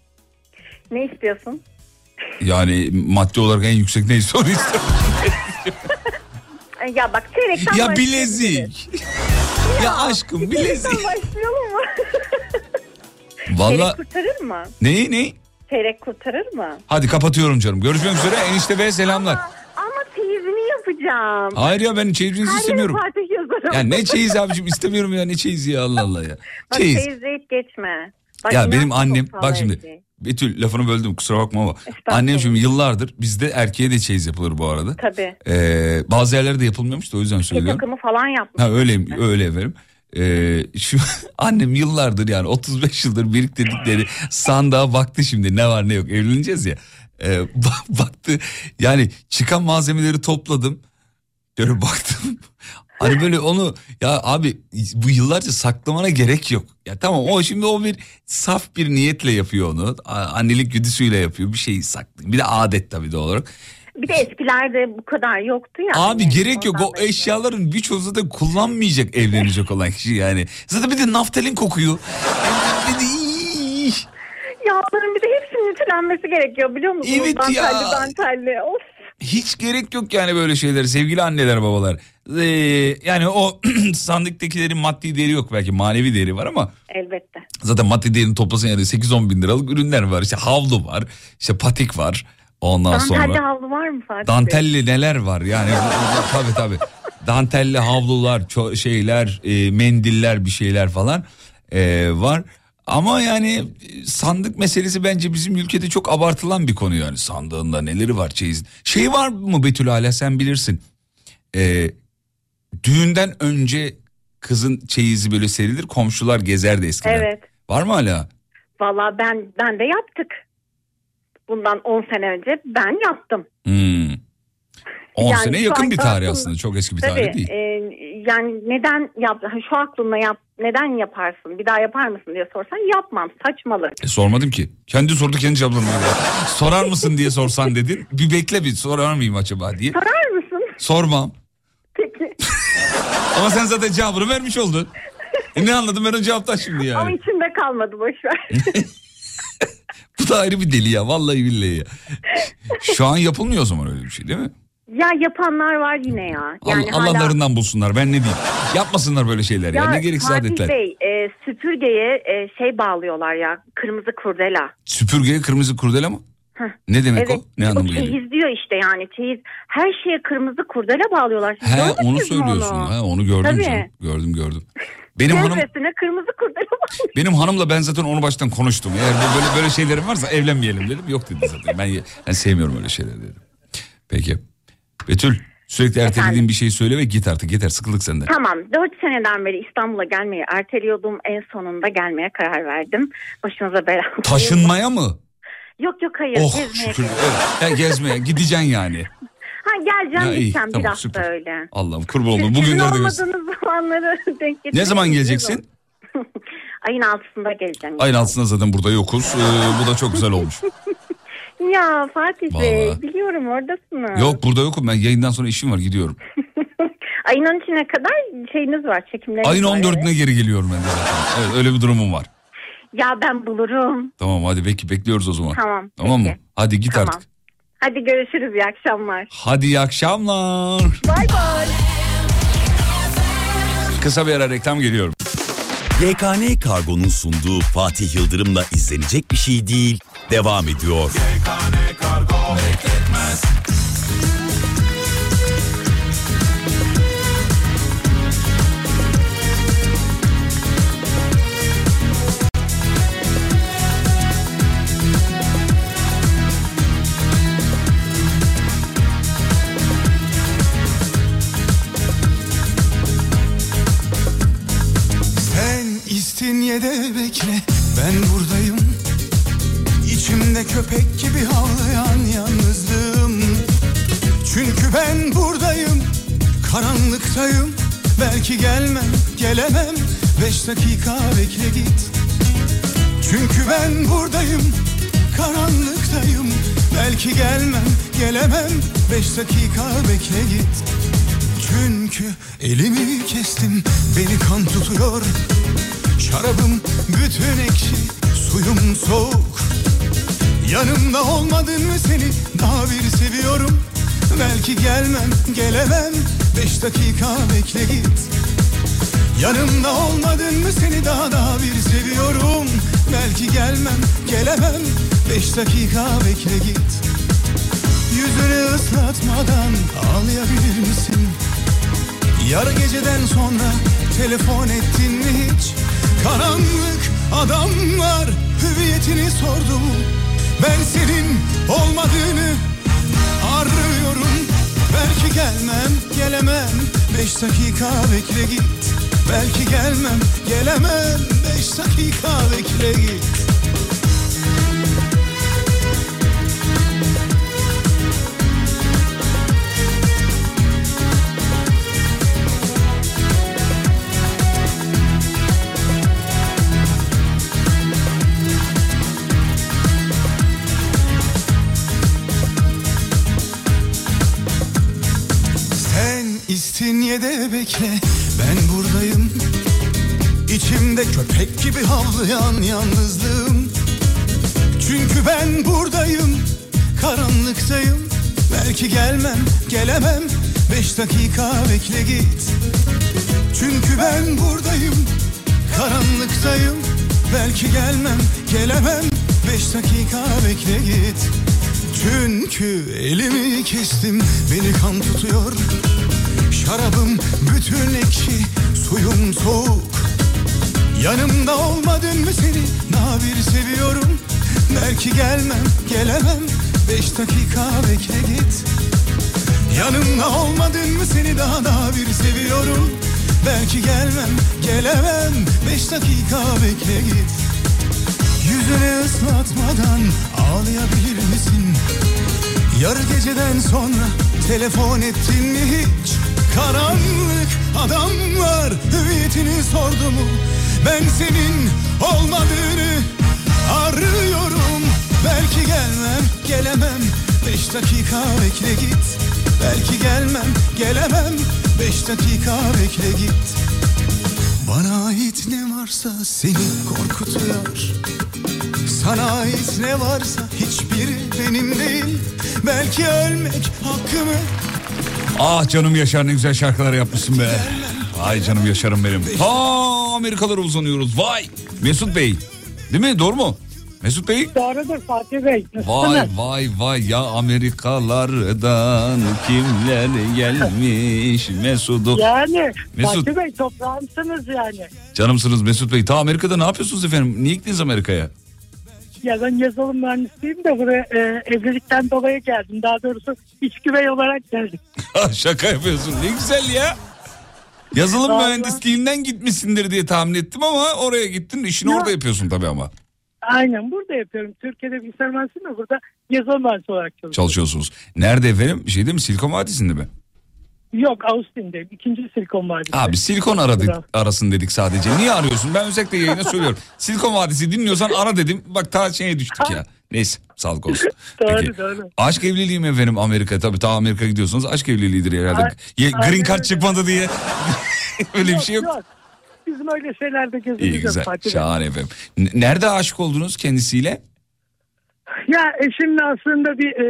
Ne istiyorsun? Yani maddi olarak en yüksek neyse onu istiyorum. Ya bak çeyrekten ya bilezik. ya aşkım bilezik. Başlayalım mı? Valla kurtarır mı? neyi ne? Çeyrek kurtarır mı? Hadi kapatıyorum canım. Görüşmek üzere. Enişte Bey selamlar. Ama çeyizini yapacağım. Hayır ya ben çeyizinizi Her istemiyorum. yere Fatih yazarım. Ya ne çeyiz abicim istemiyorum ya ne çeyizi ya Allah Allah ya. Bak Çeyiz. çeyizle hiç geçme. Bak, Ya benim annem bak her şimdi şey. Betül lafını böldüm kusura bakma ama annem şimdi yıllardır bizde erkeğe de çeyiz yapılır bu arada. Tabii. Ee, bazı yerlerde yapılmıyormuş da o yüzden söylüyorum. takımı falan yapmış. Ha öyle öyle efendim. Ee, şu [laughs] annem yıllardır yani 35 yıldır biriktirdikleri sandığa baktı şimdi ne var ne yok evleneceğiz ya. Ee, [laughs] bak- baktı yani çıkan malzemeleri topladım. Böyle baktım. [laughs] Hani böyle onu ya abi bu yıllarca saklamana gerek yok. Ya tamam o şimdi o bir saf bir niyetle yapıyor onu. Annelik güdüsüyle yapıyor bir şeyi saklıyor. Bir de adet tabii doğal olarak. Bir de eskilerde bu kadar yoktu ya. Abi gerek yok o eşyaların birçoğu zaten kullanmayacak evlenecek olan kişi yani. Zaten bir de naftalin kokuyor. Bir de iy. Ya onların bir de hepsinin ütülenmesi gerekiyor biliyor musunuz? Evet dantelli, ya. Dantelli Of. Hiç gerek yok yani böyle şeyler sevgili anneler babalar. Ee, yani o [clears throat] sandıktakilerin maddi değeri yok belki manevi değeri var ama Elbette. zaten maddi değerini toplasan yani 8-10 bin liralık ürünler var. İşte havlu var işte patik var ondan Dantelli sonra. havlu var mı Fatih Bey? Dantelli neler var yani tabii tabii. Dantelli havlular, ço- şeyler, e, mendiller bir şeyler falan e, var. Ama yani sandık meselesi bence bizim ülkede çok abartılan bir konu yani. Sandığında neleri var çeyiz. Şey var mı Betül hala sen bilirsin. E, düğünden önce kızın çeyizi böyle serilir komşular gezerdi eskiden. Evet. Var mı hala? Valla ben, ben de yaptık. Bundan 10 sene önce ben yaptım. Hmm. 10 Yani sene yakın bir tarih aklımda- aslında çok eski bir Tabii, tarih değil. e, yani neden yap şu aklınla yap neden yaparsın bir daha yapar mısın diye sorsan yapmam saçmalık. E, sormadım ki. Kendi sordu kendi cevapladı. [laughs] Sorar mısın diye sorsan dedin. Bir bekle bir sorar mıyım acaba diye. Sorar mısın? Sormam. Peki. [laughs] Ama sen zaten cevabını vermiş oldun. E ne anladım ben o cevaptan şimdi Ama yani. içimde kalmadı boşver. [laughs] [laughs] Bu da ayrı bir deli ya vallahi billahi ya. Şu an yapılmıyor o zaman öyle bir şey değil mi? ya yapanlar var yine ya. Yani Allah, hala- Allah'larından bulsunlar ben ne diyeyim. Yapmasınlar böyle şeyler ya, ne gereksiz Fatih adetler. Bey e, süpürgeye e, şey bağlıyorlar ya kırmızı kurdela. Süpürgeye kırmızı kurdele mi? Heh. Ne demek evet. o? Ne anlamı geliyor? çeyiz diyor işte yani çeyiz. Her şeye kırmızı kurdele bağlıyorlar. Siz He onu söylüyorsun. Onu? Ha, onu gördüm Tabii. canım. Gördüm gördüm. Benim hanım kırmızı kurdele. [laughs] Benim hanımla ben zaten onu baştan konuştum. Eğer böyle böyle şeylerim varsa evlenmeyelim dedim. Yok dedi zaten. Ben, ben sevmiyorum öyle şeyler dedim. Peki. Betül sürekli ertelediğin bir şey söyle ve git artık yeter sıkıldık senden. Tamam 4 seneden beri İstanbul'a gelmeyi erteliyordum. En sonunda gelmeye karar verdim. Başınıza bela. Taşınmaya mı? Yok yok hayır. Oh gezmeye şükür. Evet. Ya gezmeye gideceksin yani. Ha geleceğim Ya iyi, gideceğim tamam, bir hafta süper. öyle. Allah'ım kurban oldum. Sizin Bugünlerde olmadığınız zamanları [laughs] denk getirmek Ne zaman geleceksin? [laughs] Ayın altısında geleceğim. Ayın altısında zaten burada yokuz. Ee, bu da çok güzel olmuş. [laughs] Ya Fatih Bey Vallahi. biliyorum oradasınız. Yok burada yokum ben yayından sonra işim var gidiyorum. Ayın 13'üne kadar şeyiniz var çekimleriniz Ayın var. 14'üne evet. geri geliyorum ben de zaten. Evet öyle bir durumum var. Ya ben bulurum. Tamam hadi bekle bekliyoruz o zaman. Tamam, Tamam mı? peki. Hadi git Tamam. artık. Hadi görüşürüz iyi akşamlar. Hadi iyi akşamlar. Bay bay. Kısa bir ara reklam geliyorum. YKN Kargo'nun sunduğu Fatih Yıldırım'la izlenecek bir şey değil. Devam ediyor. Kargo bekletmez İstinye'de bekle ben buradayım. İçimde köpek gibi havlayan yalnızlığım. Çünkü ben buradayım karanlıktayım. Belki gelmem gelemem. Beş dakika bekle git. Çünkü ben buradayım karanlıktayım. Belki gelmem gelemem. Beş dakika bekle git. Çünkü elimi kestim Beni kan tutuyor Şarabım bütün ekşi Suyum soğuk. Yanımda olmadın mı seni? Daha bir seviyorum. Belki gelmem gelemem. Beş dakika bekle git. Yanımda olmadın mı seni? Daha daha bir seviyorum. Belki gelmem gelemem. Beş dakika bekle git. Yüzünü ıslatmadan ağlayabilir misin? Yarı geceden sonra telefon ettin mi hiç? Karanlık adamlar hüviyetini sordu. Mu? Ben senin olmadığını arıyorum. Belki gelmem gelemem. Beş dakika bekle git. Belki gelmem gelemem. Beş dakika bekle git İstinye'de bekle ben buradayım. İçimde köpek gibi havlayan yalnızlığım. Çünkü ben buradayım karanlıktayım. Belki gelmem gelemem. Beş dakika bekle git. Çünkü ben buradayım karanlıktayım. Belki gelmem gelemem. Beş dakika bekle git. Çünkü elimi kestim beni kan tutuyor Şarabım bütün ekşi suyum soğuk. Yanımda olmadın mı seni? Daha bir seviyorum. Belki gelmem gelemem. Beş dakika bekle git. Yanımda olmadın mı seni? Daha daha bir seviyorum. Belki gelmem gelemem. Beş dakika bekle git. Yüzünü ıslatmadan ağlayabilir misin? Yarı geceden sonra telefon ettin mi hiç? Karanlık adamlar hüviyetini sordu mu? Ben senin olmadığını arıyorum. Belki gelmem gelemem. Beş dakika bekle git. Belki gelmem gelemem. Beş dakika bekle git. Bana ait ne varsa seni korkutuyor. Sana ait ne varsa hiçbiri benim değil. Belki ölmek hakkımı Ah canım Yaşar ne güzel şarkılar yapmışsın be. Vay canım Yaşar'ım benim. Ta Amerikalara uzanıyoruz. Vay. Mesut Bey. Değil mi? Doğru mu? Mesut Bey. Doğrudur Fatih Bey. Vay vay vay ya Amerikalardan kimler gelmiş Mesut'u. Yani Mesut. Fatih Bey toprağımsınız yani. Canımsınız Mesut Bey. Ta Amerika'da ne yapıyorsunuz efendim? Niye gittiniz Amerika'ya? Ya ben yazılım mühendisiyim de buraya e, evlilikten dolayı geldim. Daha doğrusu iç güvey olarak geldim. [laughs] Şaka yapıyorsun. Ne güzel ya. Yazılım Vallahi. mühendisliğinden gitmişsindir diye tahmin ettim ama oraya gittin işini orada yapıyorsun tabii ama. Aynen burada yapıyorum. Türkiye'de bilgisayar mühendisiyim de burada yazılım mühendisi olarak çalışıyorum. Çalışıyorsunuz. Nerede efendim? Şeyde mi? Silikon Vadisi'nde mi? Yok Austin'de. ikinci Silikon Vadisi. Abi Silikon aradık, arasın dedik sadece. Niye arıyorsun? Ben özellikle yayına söylüyorum. [laughs] Silikon Vadisi dinliyorsan ara dedim. Bak ta şeye düştük ya. [laughs] Neyse sağlık olsun. Doğru Peki. doğru. Aşk evliliği mi efendim Amerika? Tabii ta Amerika gidiyorsunuz aşk evliliğidir herhalde. Ay- green card çıkmadı diye. [laughs] Öyle bir şey yok. Bizim öyle şeylerde İyi gözümüz yok güzel. Fatih. Şahane efendim. Nerede aşık oldunuz kendisiyle? Ya eşimle aslında bir e,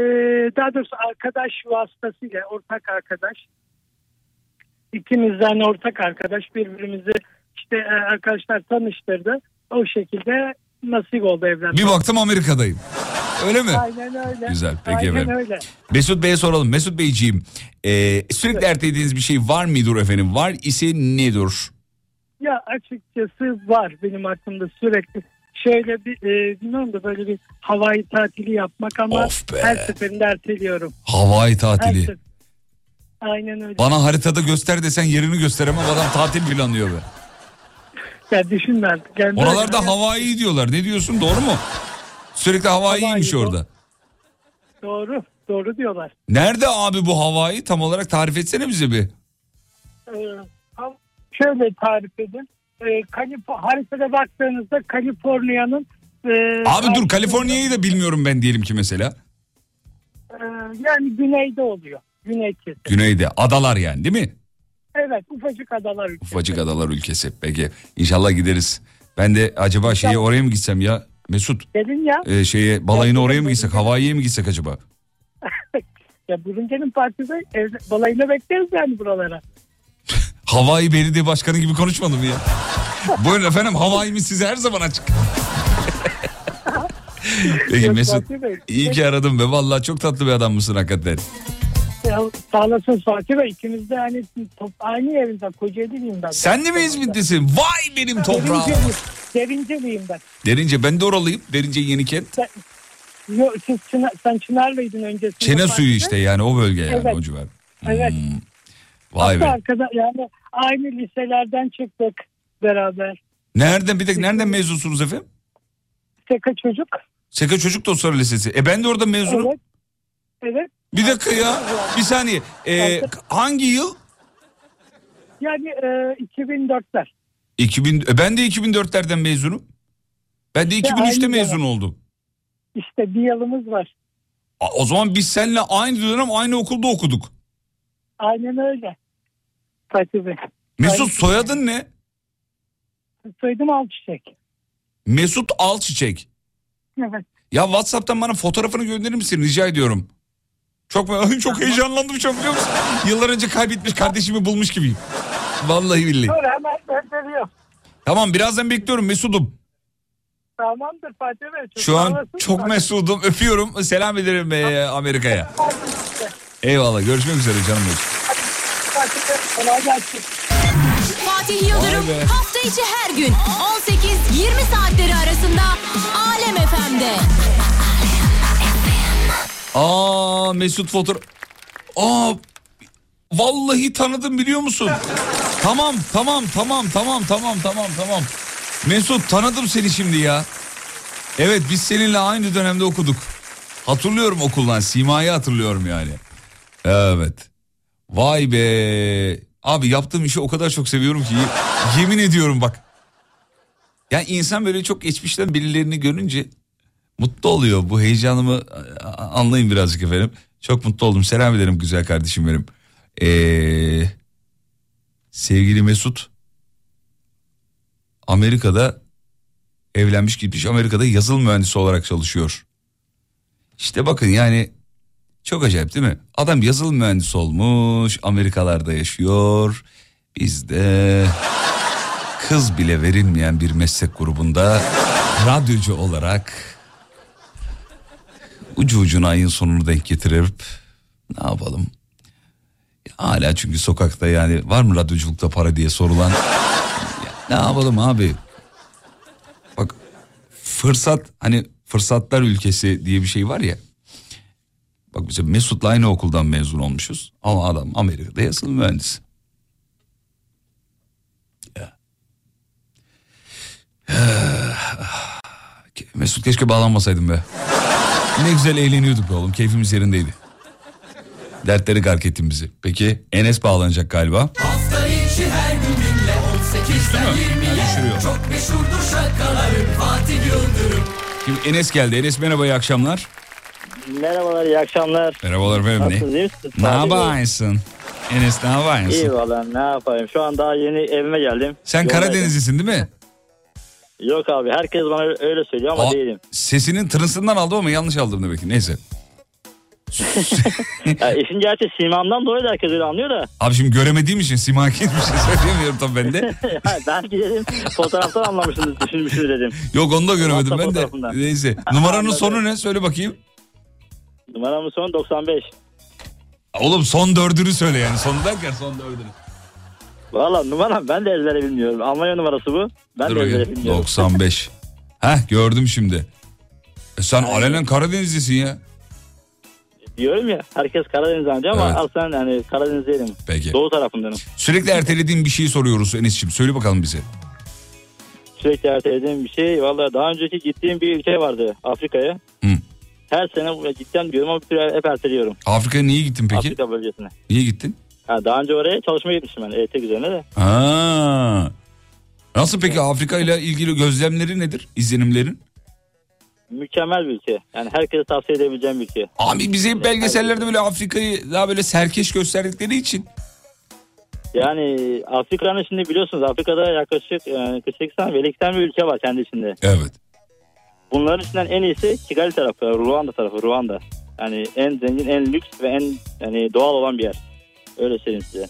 daha doğrusu arkadaş vasıtasıyla ortak arkadaş. İkimizden ortak arkadaş birbirimizi işte e, arkadaşlar tanıştırdı. O şekilde nasip oldu evlenmek. Bir baktım Amerika'dayım. Öyle mi? Aynen öyle. Güzel, peki Aynen efendim. öyle. Mesut Bey'e soralım. Mesut Beyciğim e, sürekli ertelediğiniz bir şey var mıdır efendim? Var ise nedir? Ya açıkçası var benim aklımda sürekli. Şöyle bir e, bilmiyorum da böyle bir havai tatili yapmak ama her seferinde erteliyorum. Havai Her tatili. sefer- Aynen öyle. Bana haritada göster desen yerini gösteremem adam tatil planlıyor be. Ya düşünme artık. Yani Oralarda böyle- Hawaii diyorlar. Ne diyorsun doğru mu? Sürekli Hawaii'ymiş Hawaii, orada. Doğru. Doğru diyorlar. Nerede abi bu Hawaii? Tam olarak tarif etsene bize bir. Ee, şöyle tarif edin. Ee, Kalif- haritada baktığınızda Kaliforniya'nın e, Abi dur Kaliforniya'yı da bilmiyorum ben diyelim ki mesela. e, yani güneyde oluyor. Güney kesim. Güneyde adalar yani değil mi? Evet ufacık adalar ülkesi. Ufacık adalar ülkesi. Peki inşallah gideriz. Ben de acaba şeye oraya mı gitsem ya Mesut? Dedin ya. e, şeye balayına oraya mı gitsek? Hawaii'ye mi gitsek acaba? [laughs] Ya Burunce'nin partisi evde, balayına bekleriz yani buralara. [laughs] Hawaii Belediye Başkanı gibi konuşmadım ya. [laughs] Buyurun efendim Hawaii'miz size her zaman açık. Peki Mesut iyi ki aradım be. Vallahi çok tatlı bir adam mısın hakikaten. Ya, sağ olasın Fatih Bey. İkimiz de hani top, aynı yerinden Kocaeli'yim ben. Sen de mi İzmitlisin? Vay benim toprağım. Derinceliyim, Derinceliyim ben. Derince ben de oralıyım. Derince Yenikent. Sen, yo, siz Çınar, sen Çınarlıydın öncesinde. Çene Fatih suyu Bey. işte yani o bölge yani Evet. o civar. Evet. Vay Hatta be. arkada yani aynı liselerden çıktık beraber. Nereden bir tek nereden mezunsunuz efendim? Seka çocuk. Seka Çocuk Dostları Lisesi. E ben de orada mezunum. Evet. Evet. Bir dakika ya. Bir saniye. E, hangi yıl? Yani e, 2004'ler. 2000, e, ben de 2004'lerden mezunum. Ben de İşte 2003'te aynı mezun dönem. oldum. İşte bir yılımız var. O zaman biz seninle aynı dönem aynı okulda okuduk. Aynen öyle. Fatih Bey. Mesut soyadın ne? Soyadım Alçiçek. Mesut Alçiçek. Evet. Ya WhatsApp'tan bana fotoğrafını gönderir misin rica ediyorum. Çok [laughs] çok heyecanlandım çok biliyor musun? Yıllar önce kaybetmiş kardeşimi bulmuş gibiyim. Vallahi billahi. Dur hemen gönderiyorum. Tamam birazdan bekliyorum Mesut'um. Tamamdır Fatih Bey. Çok Şu an çok mesudum öpüyorum selam ederim e, Amerika'ya. Eyvallah görüşmek üzere canım benim. Fatih Yıldırım hafta içi her gün 18-20 saatleri arasında Alem FM'de. Aa Mesut fotoğraf. Aa vallahi tanıdım biliyor musun? tamam tamam tamam tamam tamam tamam tamam. Mesut tanıdım seni şimdi ya. Evet biz seninle aynı dönemde okuduk. Hatırlıyorum okuldan Sima'yı hatırlıyorum yani. Evet. Vay be. Abi yaptığım işi o kadar çok seviyorum ki yemin ediyorum bak. Yani insan böyle çok geçmişten birilerini görünce mutlu oluyor. Bu heyecanımı anlayın birazcık efendim. Çok mutlu oldum. Selam ederim güzel kardeşim benim. Ee, sevgili Mesut Amerika'da evlenmiş gitmiş. Amerika'da yazılım mühendisi olarak çalışıyor. İşte bakın yani çok acayip değil mi? Adam yazılım mühendisi olmuş. Amerikalarda yaşıyor. Bizde kız bile verilmeyen bir meslek grubunda radyocu olarak ucu ucuna ayın sonunu denk getirip ne yapalım? Hala çünkü sokakta yani var mı radyoculukta para diye sorulan ne yapalım abi? Bak fırsat hani fırsatlar ülkesi diye bir şey var ya. Bak mesela Mesut'la aynı okuldan mezun olmuşuz. Ama adam Amerika'da yazılım mühendisi. Mesut keşke bağlanmasaydım be. Ne güzel eğleniyorduk be oğlum. Keyfimiz yerindeydi. Dertleri gark ettin bizi. Peki Enes bağlanacak galiba. Hafta içi her gün dinle 18'den Yani düşürüyor. 20'ye Çok meşhurdur şakalarım Fatih Yıldırım Şimdi Enes geldi. Enes merhaba iyi akşamlar. Merhabalar, iyi akşamlar. Merhabalar efendim. Nasılsınız, iyi Ne, misiniz? yapıyorsun? Enes ne yapıyorsun? İyi valla ne yapayım. Şu an daha yeni evime geldim. Sen. Karadenizlisin değil mi? Yok abi herkes bana öyle söylüyor ama Aa, değilim. Sesinin tırısından aldım ama yanlış aldım demek ki. Neyse. [laughs] ya işin gerçi simamdan dolayı da herkes öyle anlıyor da. Abi şimdi göremediğim için simaki bir şey söyleyemiyorum tabii ben de. [laughs] Ya Belki dedim fotoğraftan anlamışsınız düşünmüşsünüz dedim. Yok onu da göremedim WhatsApp ben de. Neyse. Numaranın sonu ne? Söyle bakayım. Numaramın sonu 95. Oğlum son dördünü söyle yani. Son derken son dördünü. Valla numaram ben de ezbere bilmiyorum. Almanya numarası bu. Ben Dur de ezbere bakayım. bilmiyorum. 95. Heh gördüm şimdi. E sen alenen Karadenizlisin ya. Diyorum ya herkes Karadeniz anlıyor ama Evet. aslında yani Karadeniz değilim. Peki. Doğu tarafındanım. Sürekli ertelediğin bir şeyi soruyoruz Enes'ciğim. Söyle bakalım bize. Sürekli ertelediğim bir şey. Valla daha önceki gittiğim bir ülke vardı Afrika'ya. Hı. Her sene buraya gideceğim diyorum ama bir türlü hep erteliyorum. Afrika'ya niye gittin peki? Afrika bölgesine. Niye gittin? Ha, daha önce oraya çalışmaya gitmiştim ben EYT üzerine de. Ha. Nasıl peki Afrika ile ilgili gözlemleri nedir? İzlenimlerin? mükemmel bir ülke. Yani herkese tavsiye edebileceğim bir ülke. Abi bize hep belgesellerde böyle Afrika'yı daha böyle serkeş gösterdikleri için. Yani Afrika'nın şimdi biliyorsunuz Afrika'da yaklaşık yani 48 tane ve 80 bir ülke var kendi içinde. Evet. Bunların içinden en iyisi Kigali tarafı, Ruanda tarafı, Ruanda. Yani en zengin, en lüks ve en yani doğal olan bir yer. Öyle söyleyeyim size.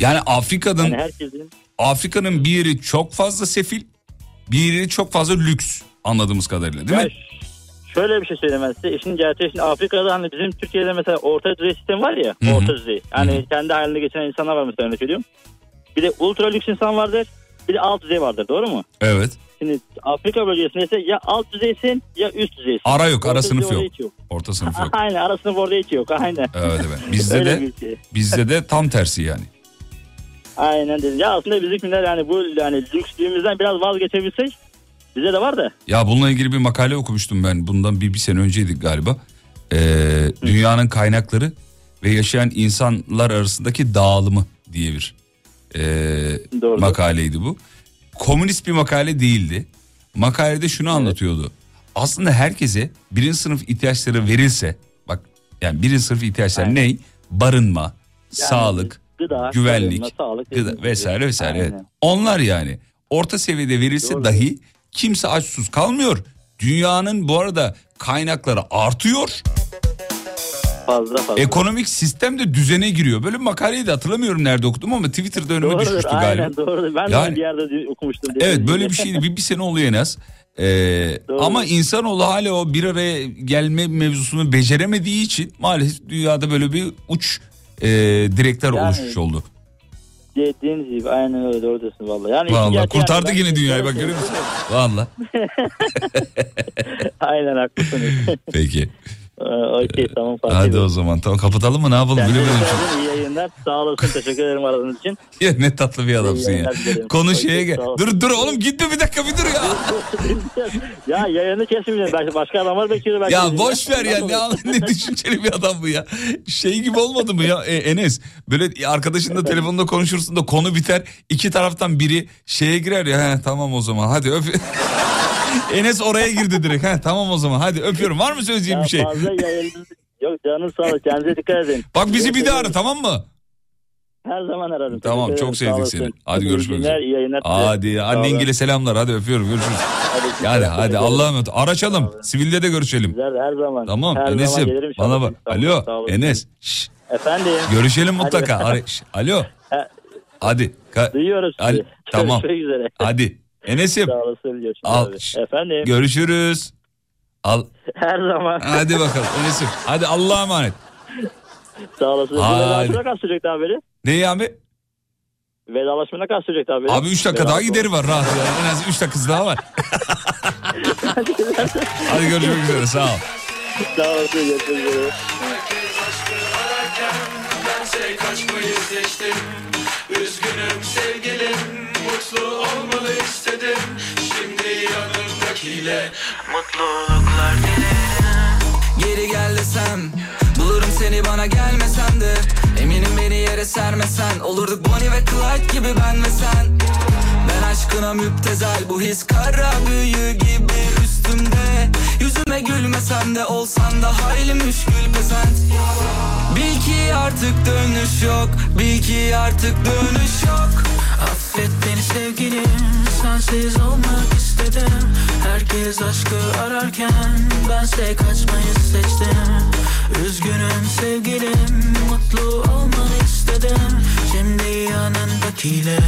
Yani Afrika'nın Yani herkesin Afrika'nın bir yeri çok fazla sefil, bir yeri çok fazla lüks anladığımız kadarıyla değil Ya mi? Şöyle bir şey söyleyeyim ben size. İşin gerçeği şimdi Afrika'da hani bizim Türkiye'de mesela orta düzey sistem var ya. Hı hı. Orta düzey. Yani kendi halinde geçen insanlar var mesela örnek veriyorum. Bir de ultra lüks insan vardır. Bir de alt düzey vardır doğru mu? Evet. Şimdi Afrika bölgesinde ise ya alt düzeysin ya üst düzeysin. Ara yok, ara Orta sınıf yok. yok. Orta sınıf yok. [laughs] Aynen ara sınıf orada hiç yok. Aynen. Evet evet. [laughs] Bizde de ülke. bizde de tam tersi yani. Aynen dedi. Ya aslında bizimkiler yani bu yani lükslüğümüzden biraz vazgeçebilsek bize de var da. Ya bununla ilgili bir makale okumuştum ben. Bundan bir, bir sene önceydik galiba. Ee, dünyanın kaynakları ve yaşayan insanlar arasındaki dağılımı diye bir ee, makaleydi bu. Komünist bir makale değildi. Makalede şunu anlatıyordu. Aslında herkese birinci sınıf ihtiyaçları verilse bak yani birinci sınıf ihtiyaçları ne? Barınma, sağlık, gıda, güvenlik, barınma, sağlık, gıda vesaire gibi. vesaire. Evet. Aynen. Onlar yani orta seviyede verilse dahi kimse aç kalmıyor. Dünyanın bu arada kaynakları artıyor. Fazla fazla. Ekonomik sistem de düzene giriyor. Böyle bir makaleyi de hatırlamıyorum nerede okudum ama Twitter'da önüme Doğrudur, düşmüştü aynen galiba. doğru. Ben de Yani- bir yerde okumuştum. Evet dediğiniz böyle bir şeydi. Bir, bir sene oluyor en az. Ee, ama insanoğlu hala o bir araya gelme mevzusunu beceremediği için maalesef dünyada böyle bir uç e, direkler Yani- oluşmuş oldu. Dediğiniz gibi aynen öyle doğru diyorsun valla. Yani gerçeği kurtardı yani yine dünyayı bak görüyor musun? Vallahi. [laughs] aynen haklısınız. [laughs] Peki. Ee, Okey tamam Fatih Hadi Bey. o zaman tamam kapatalım mı ne yapalım bilemedim. bakın, iyi yayınlar. Sağ olasın. Teşekkür ederim aradığınız için. [laughs] Ya ne tatlı bir adamsın ya. Konu şeye gel. Dur dur oğlum gitme bir dakika bir dur ya. [laughs] ya yayını kesmeyeceğim. Belki başka adamlar bekliyor. Belki Ya boş ver ya ne, [laughs] ne düşünceli bir adam bu ya. Şey gibi olmadı mı ya e, Enes? Böyle arkadaşınla telefonda konuşursun da konu biter. iki taraftan biri şeye girer ya. He, tamam o zaman hadi öp. Enes oraya girdi direkt. He, tamam o zaman hadi öpüyorum. Var mı söyleyeceğim Ya bir şey? Fazla yayınınız... Yok canınız sağ olun. Kendinize dikkat edin. Bak bizi bir daha ara tamam mı? Her zaman ararım. Tamam Teşekkür çok sevdik seni. Hadi görüşmek üzere. iyi yayınlar. Hadi annengile selamlar. Hadi öpüyorum görüşürüz. Hadi hadi Allah'a emanet. Araçalım. Sivilde de görüşelim. Güzel, her zaman. Tamam her zaman Enes'im inşallah. bana bak. Alo. Enes. Şş, Efendim. görüşelim mutlaka. [laughs] Alo. Ha, Hadi. Ka- Duyuyoruz. Hadi, Tamam. Hadi. Enes'im. Sağ olasın. Görüşmek Al. Efendim. Görüşürüz. Al. Her zaman. Hadi bakalım Enes'im. Hadi Allah'a emanet. Sağ olasın. Hadi. Vedalaşma kaç sürecekti abi? Ne abi? Vedalaşma ne kadar sürecekti abi? Abi 3 dakika daha Vedalaşma. gideri var rahat yani. En az 3 dakikası daha var. Hadi görüşmek üzere sağ ol. Sağ olasın. Görüşmek üzere. Bense kaçmayı seçtim Üzgünüm sevgilim Mutlu olmalı istedim. Şimdi yanımdakiyle Mutluluklar Geri gel desem Bulurum seni bana gelmesen de. Eminim beni yere sermesen Olurduk Bonnie ve Clyde gibi ben ve sen. Ben aşkına müptezel Bu his kara büyü gibi üstümde Yüzüme gülmesen de Olsan da hayli müşkül pesent. Bil ki artık dönüş yok Bil ki artık dönüş yok. Affet beni sevgilim Sensiz olmak istedim. Herkes aşkı ararken Bense kaçmayı seçtim. Üzgünüm sevgilim Mutlu olmanı istedim. Şimdi yanındakiyle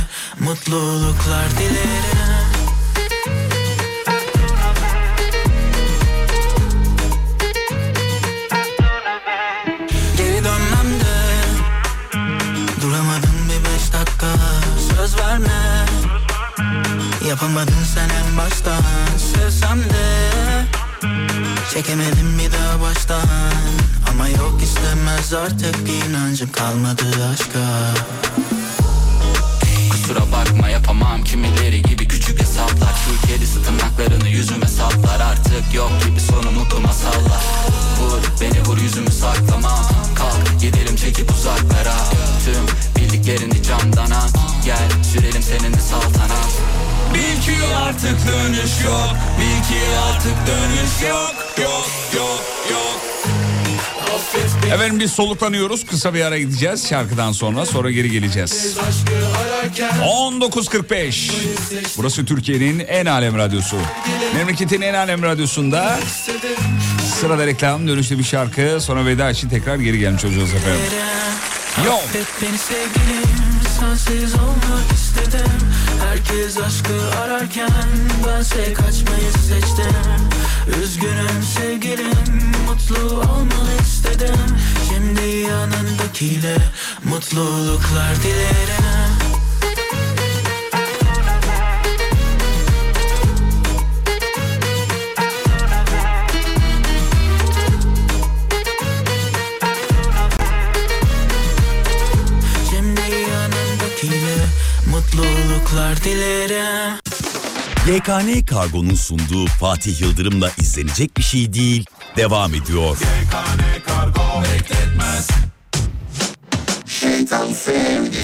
Mutluluklar dilerim Yapamadın sen en baştan. Sevsem de Çekemedim bir daha baştan. Ama yok istemez artık inancım kalmadı aşka. Kusura bakma yapamam. Kimileri gibi küçük hesaplar. Şu kedisi tırnaklarını yüzüme saplar Artık yok gibi sonu mutlu masallar Vur beni vur yüzümü saklamam Kalk gidelim çekip uzaklara. Tüm bildiklerini camdan at Gel sürelim seninle saltanat Bil ki artık dönüş yok Bil ki artık dönüş yok Yok yok yok Efendim biz soluklanıyoruz. Kısa bir ara gideceğiz şarkıdan sonra. Sonra geri geleceğiz. aşkı ararken 19.45. Burası Türkiye'nin en alem radyosu. Memleketin en alem radyosunda sırada reklam, dönüşte bir şarkı. Sonra veda için tekrar geri gelmiş olacağız efendim. Yo. Affet beni sevgilim Sensiz olmak istedim. Herkes aşkı ararken Bense kaçmayı seçtim. Üzgünüm sevgilim Mutlu olmanı istedim. Şimdi yanındakiyle Mutluluklar dilerim Mutluluklar dilerim YKN Kargo'nun sunduğu Fatih Yıldırım'la izlenecek bir şey değil. Devam ediyor. Kargo bekletmez Şeytan sevdi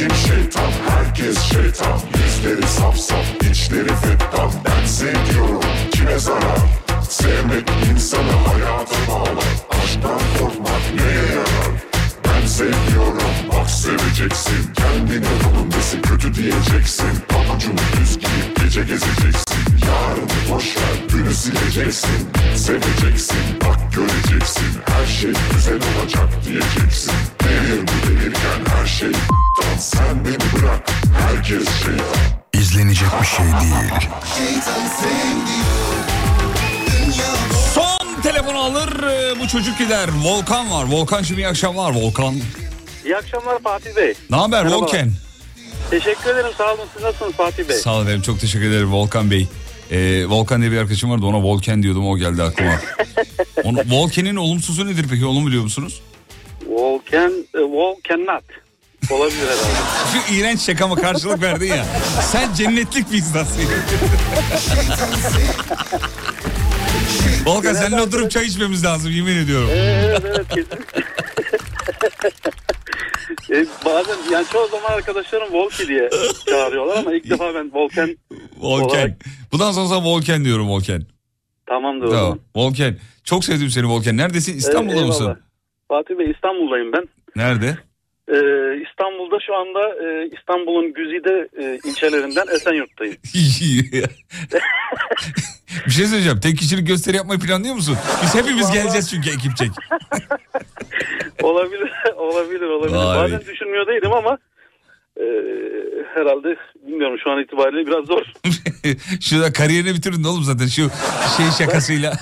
kim şeytan herkes şeytan. Yüzleri saf saf içleri fettan. Ben seviyorum kime zarar? Sevmek insanı hayata bağlar. Aşktan korkmak neye yarar Ben seviyorum bak seveceksin. Kendine bulundası kötü diyeceksin. Pabucunu düz giyip gece gezeceksin. Yarını boş ver dünü sileceksin. Seveceksin bak göreceksin. Her şey güzel olacak diyeceksin. Devir bu devirken her şey sen beni bırak herkes şeytan İzlenecek bir şey değil. Şeytan diyor Son telefonu alır e, bu çocuk gider. Volkan var. Volkan'cığım iyi akşamlar Volkan. İyi akşamlar Fatih Bey. Ne haber Merhabalar. Volkan? Teşekkür ederim sağ olun. Siz nasılsınız Fatih Bey? Sağ ol efendim çok teşekkür ederim Volkan Bey. Ee, Volkan diye bir arkadaşım vardı ona Volkan diyordum o geldi aklıma. [laughs] Onu, Volkan'in olumsuzu nedir peki onu biliyor musunuz? Volkan, e, Volkanat. Olabilir herhalde. [laughs] Şu iğrenç şakama karşılık verdin ya. Sen cennetlik bir insansın. [laughs] Volkan seninle oturup çay içmemiz lazım yemin ediyorum. Evet evet kesinlikle. [laughs] E, bazen yani çoğu zaman arkadaşlarım Volki diye çağırıyorlar ama ilk defa ben Volkan Volkan. olarak Bundan sonra sana Volkan diyorum Volkan. Tamamdır o Tamam. zaman. Volkan. Çok sevdim seni Volkan. Neredesin? İstanbul'da Eyvallah. mısın? Fatih Bey İstanbul'dayım ben. Nerede? Ee, İstanbul'da şu anda e, İstanbul'un güzide e, ilçelerinden Esenyurt'tayım. [laughs] bir şey söyleyeceğim. Tek kişilik gösteri yapmayı planlıyor musun? Biz hepimiz geleceğiz çünkü ekipçek. [laughs] olabilir, olabilir, olabilir. Vay. Bazen düşünmüyor değilim ama e, herhalde bilmiyorum şu an itibariyle biraz zor. [laughs] Şurada kariyerini bitirdin oğlum zaten şu şey şakasıyla.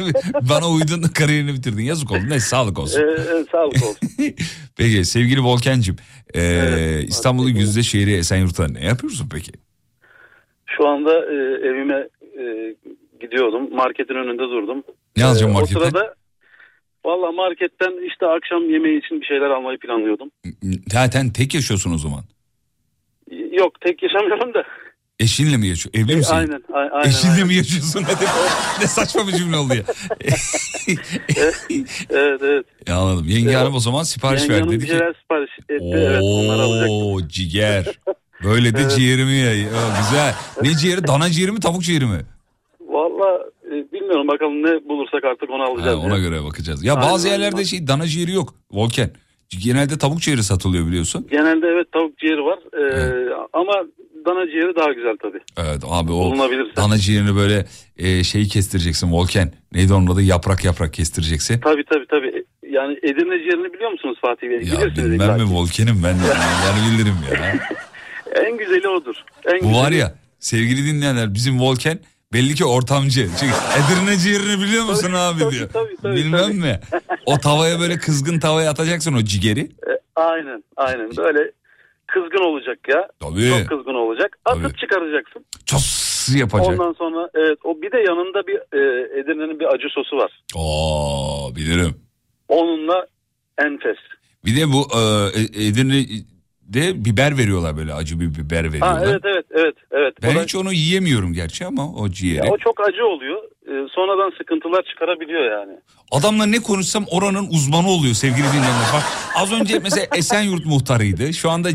[laughs] Bana uydun kariyerini bitirdin. Yazık oldu. Neyse sağlık olsun. Ee, evet, sağlık olsun. [laughs] Peki sevgili Volkan'cığım. ee, İstanbul'un yüzde şehri Esenyurt'ta ne yapıyorsun peki? Şu anda e, evime e, gidiyordum. Marketin önünde durdum. Ne alacağım Ee, marketten? O sırada valla marketten işte akşam yemeği için bir şeyler almayı planlıyordum. Zaten tek yaşıyorsun o zaman. Yok tek yaşamıyorum da. Eşinle mi yaşıyor? Evli misin? Aynen, a- aynen. Eşinle aynen. mi yaşıyorsun? [laughs] Ne saçma bir cümle oldu ya. [laughs] evet evet. Ya anladım. Yenge Evet. hanım o zaman sipariş Yenge ver hanım dedi bir ki. sipariş etti. Evet onları alacaktım. Oo ciğer. [laughs] Böyle de Evet. ciğerimi ya. Güzel. Ne ciğeri? Dana ciğeri mi tavuk ciğeri mi? Valla e, bilmiyorum bakalım ne bulursak artık onu Ha, alacağız. ona ya. göre bakacağız. Ya bazı Aynen, yerlerde şey dana ciğeri yok. Volkan. Genelde tavuk ciğeri satılıyor biliyorsun. Genelde evet tavuk ciğeri var. Ee, ama dana ciğeri daha güzel tabii. Evet abi o dana ciğerini böyle e, şeyi kestireceksin Volkan. Neydi onun adı? Yaprak yaprak kestireceksin. Tabii tabii tabii. Yani Edirne ciğerini biliyor musunuz Fatih Bey? Ya Bilirsiniz bilmem mi ki. Volkan'ım ben [laughs] yani bilirim ya. En güzeli odur. En Bu güzeli. var ya sevgili dinleyenler bizim Volkan belli ki ortamcı. Çünkü Edirne ciğerini biliyor musun abi diyor. Bilmem mi? O tavaya böyle kızgın tavaya atacaksın o ciğeri. E, aynen aynen böyle kızgın olacak ya. Tabii. Çok kızgın olacak. Atıp çıkaracaksın. Ços yapacak. Ondan sonra evet o bir de yanında bir e, Edirne'nin bir acı sosu var. Oo bilirim. Onunla enfes. Bir de bu e, E- Edirne'de biber veriyorlar böyle acı bir biber veriyorlar. Ha, evet evet evet evet. Ben O da- hiç onu yiyemiyorum gerçi ama o ciğeri. Ya o çok acı oluyor. E, sonradan sıkıntılar çıkarabiliyor yani. Adamla ne konuşsam oranın uzmanı oluyor sevgili dinleyenler. Bak az önce mesela [laughs] Esenyurt muhtarıydı. Şu anda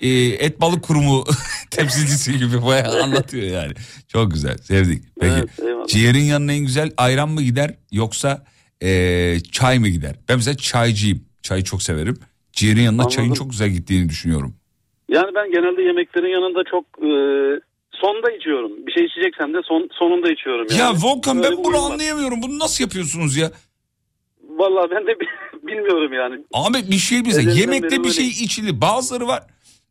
e, et balık kurumu [laughs] temsilcisi gibi bayağı anlatıyor yani. Çok güzel sevdik. Peki ciğerin yanına en güzel ayran mı gider yoksa e, çay mı gider? Ben mesela çaycıyım. Çayı çok severim. Ciğerin yanına çayın çok güzel gittiğini düşünüyorum. Yani ben genelde yemeklerin yanında çok e, sonda içiyorum. Bir şey içeceksem de son, sonunda içiyorum. Yani. Ya Volkan Öyle ben bunu var. anlayamıyorum. Bunu nasıl yapıyorsunuz ya? Vallahi ben de bi- [laughs] bilmiyorum yani. Abi bir şey bize Ellerinden yemekte bir şey içilir. Bazıları var.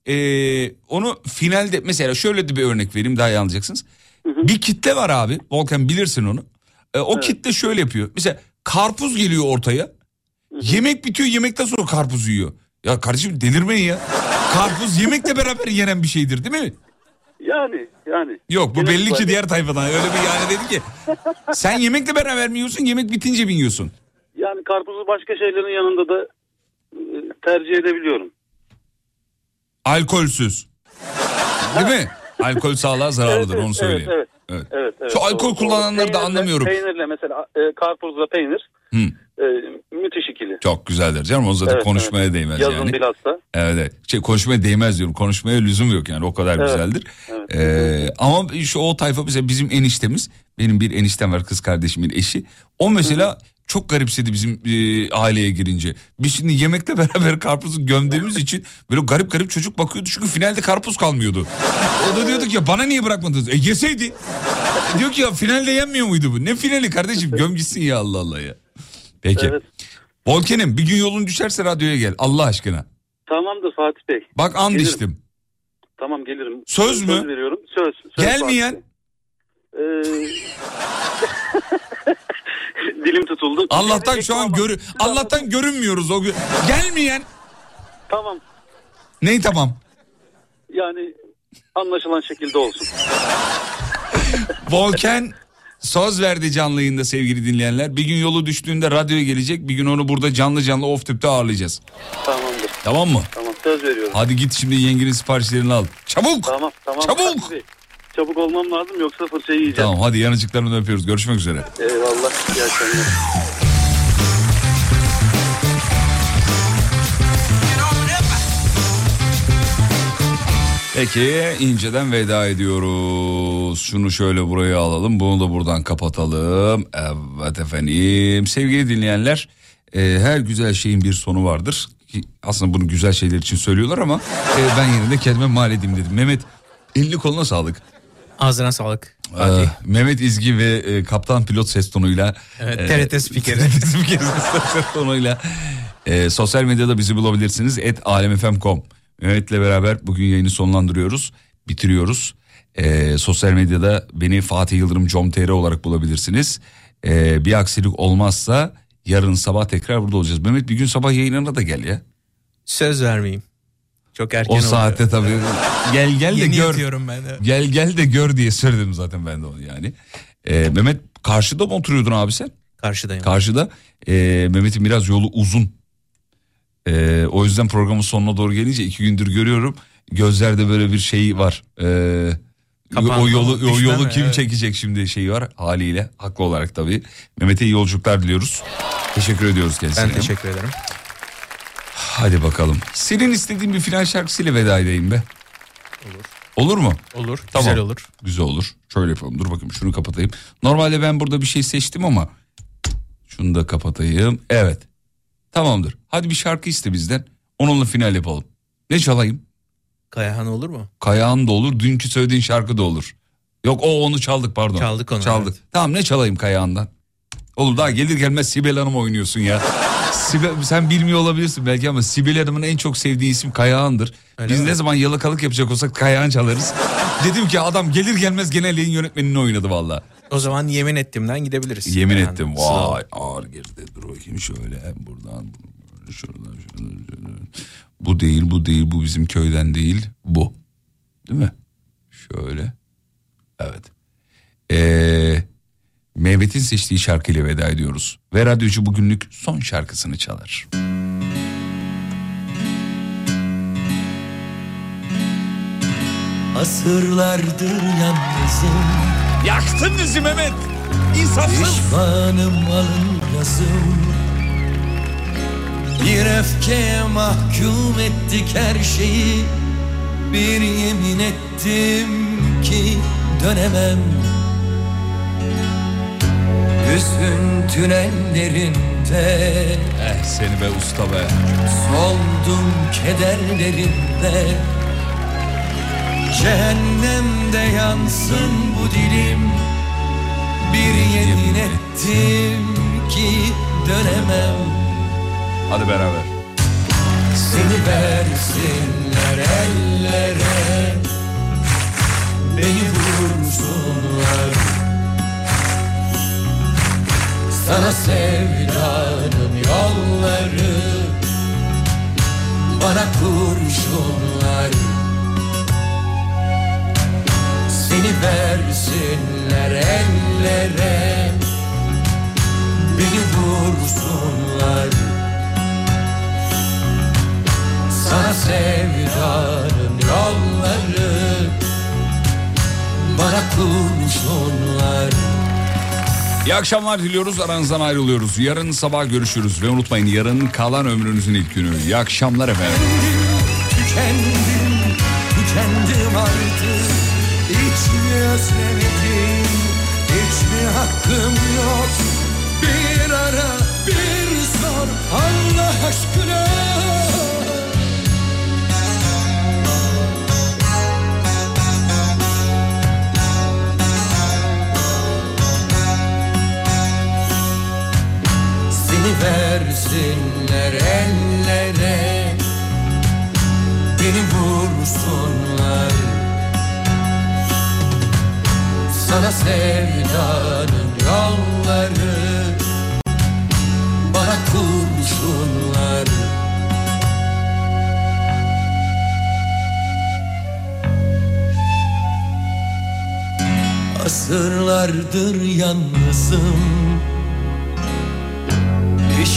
Ee, onu finalde mesela şöyle de bir örnek vereyim daha iyi anlayacaksınız. Bir kitle var abi. Volkan bilirsin onu. Ee, o kitle şöyle yapıyor. Mesela karpuz geliyor ortaya. Yemek bitiyor yemekten sonra karpuz yiyor. Ya kardeşim delirmeyin ya. Karpuz yemekle beraber yenen bir şeydir değil mi? Yani yani. Yok bu belli ki diğer tayfadan. Öyle bir yani dedi ki. Sen yemekle beraber mi yiyorsun yemek bitince mi yiyorsun? Yani karpuzu başka şeylerin yanında da e, tercih edebiliyorum. Alkolsüz. Değil mi? [laughs] Alkol sağlığa zararlıdır onu söyleyeyim. Evet, Evet. evet, evet. Şu alkol Doğru, kullananları da anlamıyorum. Peynirle mesela e, karpuzla peynir Hı. e, müthiş ikili. Çok güzeldir canım o zaten Evet, konuşmaya evet. değmez Yazın yani. bilhassa. Evet, evet. Şey, konuşmaya değmez diyorum. Konuşmaya lüzum yok yani o kadar Evet, güzeldir. evet. Ee, ama şu o tayfa mesela bizim eniştemiz. Benim bir eniştem var kız kardeşimin eşi. O mesela çok garipsedi bizim e, aileye girince. Biz şimdi yemekle [laughs] beraber karpuzu gömdüğümüz için böyle garip garip çocuk bakıyordu. Çünkü finalde karpuz kalmıyordu. O da diyorduk ya bana niye bırakmadınız? E yeseydi. E, diyor ki ya finalde yenmiyor muydu bu? Ne finali kardeşim göm gitsin ya Allah Allah ya. Peki. Volkan'ım bir gün yolun düşerse radyoya gel Allah aşkına. Tamamdır Fatih Bey. Bak and Gelirim. içtim. Tamam gelirim. Söz mü? Söz veriyorum. Söz. söz Gelmeyen? Ee, [laughs] dilim tutuldu. Allah'tan şu an görü Allah'tan görünmüyoruz o gün. Gelmeyen Tamam. ney tamam? Yani anlaşılan şekilde olsun. Volkan söz verdi canlı yayında sevgili dinleyenler. Bir gün yolu düştüğünde radyoya gelecek. Bir gün onu burada canlı canlı off tüpte ağırlayacağız. Tamamdır. Tamam mı? Tamam söz veriyorum. Hadi git şimdi yengenin siparişlerini al. Çabuk. Tamam tamam. Çabuk. Bey. Çabuk olmam lazım yoksa fırçayı yiyeceğim. Tamam hadi yanıcıklarını öpüyoruz. Görüşmek üzere. Eyvallah. İyi akşamlar. Peki inceden veda ediyoruz. Şunu şöyle buraya alalım. Bunu da buradan kapatalım. Evet efendim. Sevgili dinleyenler e, her güzel şeyin bir sonu vardır. Ki Aslında bunu güzel şeyler için söylüyorlar ama e, ben yine de kendime mal edeyim dedim. Mehmet elini koluna sağlık. Ağzına sağlık. Ee, Mehmet İzgi ve e, kaptan pilot ses tonuyla. Evet, e, TRT spikeri. TRT spikeri ses tonuyla. E, sosyal medyada bizi bulabilirsiniz. Et alemfm.com. Mehmet'le beraber bugün yayını sonlandırıyoruz. Bitiriyoruz. E, sosyal medyada beni Fatih Yıldırım com.tr olarak bulabilirsiniz. E, bir aksilik olmazsa yarın sabah tekrar burada olacağız. Mehmet bir gün sabah yayınına da gel ya. Söz vermeyeyim. Çok erken O oluyor. saatte tabii. [laughs] Gel gel de gör. ben de. Gel gel de gör diye söyledim zaten ben de onu yani. Ee, Mehmet karşıda mı oturuyordun abi sen? Karşıdayım. Karşıda. Ee, Mehmet'in biraz yolu uzun. Ee, o yüzden programın sonuna doğru gelince iki gündür görüyorum. Gözlerde böyle bir şey var. Ee, Kapandı o yolu o yolu mi? kim Evet. çekecek şimdi şeyi var haliyle haklı olarak tabii. Mehmet'e iyi yolculuklar diliyoruz. Teşekkür ediyoruz kendisine. Ben teşekkür ederim. Hadi bakalım. Senin istediğin bir final şarkısıyla veda edeyim be. Olur. Olur mu? Olur. Tamam. Güzel olur. Güzel olur. Şöyle yapalım. Dur bakayım şunu kapatayım. Normalde ben burada bir şey seçtim ama şunu da kapatayım. Evet. Tamamdır. Hadi bir şarkı iste bizden. Onunla final yapalım. Ne çalayım? Kayahan olur mu? Kayağın da olur. Dünkü söylediğin şarkı da olur. Yok o onu çaldık pardon. Çaldık onu, Çaldık. Tamam ne çalayım Kayağan'dan? Olur daha gelir gelmez Sibel Hanım oynuyorsun ya. [laughs] Sibel, sen bilmiyor olabilirsin belki ama Sibel Hanım'ın en çok sevdiği isim Kayağan'dır. Öyle Biz mi? ne zaman yalakalık yapacak olsak Kayağan çalarız. [laughs] Dedim ki adam gelir gelmez genel yayın yönetmenini oynadı valla. O zaman yemin ettiğimden gidebiliriz. Yemin Kayahan. ettim. Vay ağır girdi. Dur bakayım şöyle buradan şuradan şuradan. şuradan. Bu değil bu değil bu bizim köyden değil bu. Değil mi? Şöyle. Evet. Ee, Mehmet'in seçtiği şarkıyla veda ediyoruz. Ve radyocu bugünlük son şarkısını çalar. Asırlardır yalnızım Yaktın bizi Mehmet. İnsafsız. Pişmanım alın yazım Bir öfkeye mahkum ettik her şeyi. Bir yemin ettim ki dönemem. Hüzün tünellerinde Eh seni be usta be. Soldum kederlerinde. Cehennemde yansın bu dilim. Bir yemin ettim. ki dönemem Hadi beraber. Seni versinler ellere. Beni vursunlar. Sana sevdanın yolları. Bana kurşunlar. Seni versinler ellere. Beni vursunlar Sana sevdanın yolları Bana kurşunlar İyi akşamlar diliyoruz aranızdan ayrılıyoruz. Yarın sabah görüşürüz ve unutmayın yarın kalan ömrünüzün ilk günü. İyi akşamlar efendim. Tükendim, tükendim artık Hiç mi özlemedim, hiç mi hakkım yok Bir ara, bir sor Allah aşkına versinler ellere. Beni vursunlar. Sana sevdanın yolları Bana kurşunlar Asırlardır yalnızım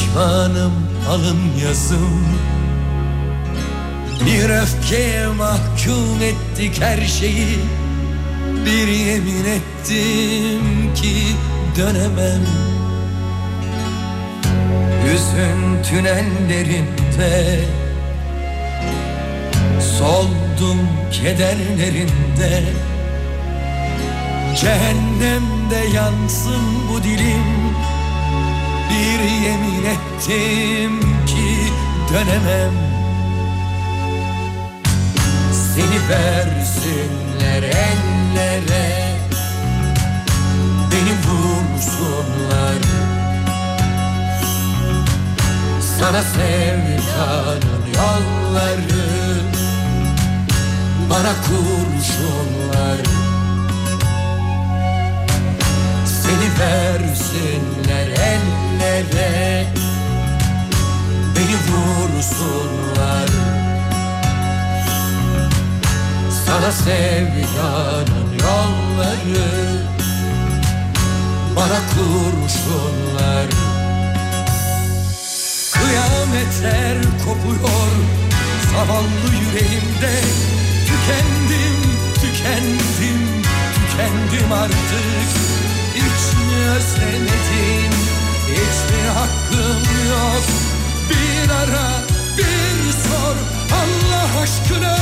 Pişmanım alın yazım. Bir öfkeye mahkum ettik her şeyi. Bir yemin ettim ki dönemem. Hüzün tünellerinde Soldum kederlerinde. Cehennemde yansın bu dilim Bir yemin ettim ki dönemem. Seni versinler ellere Beni vursunlar. Sana sevdanın yolları Bana kurşunlar. Seni versinler ellere. Beni vursunlar. Sana sevdanın yolları Bana kurşunlar. Kıyametler kopuyor Zavallı yüreğimde Tükendim, tükendim, tükendim artık Hiç mi özlemedin, hiç mi hakkım yok? Bir ara, bir sor Allah aşkına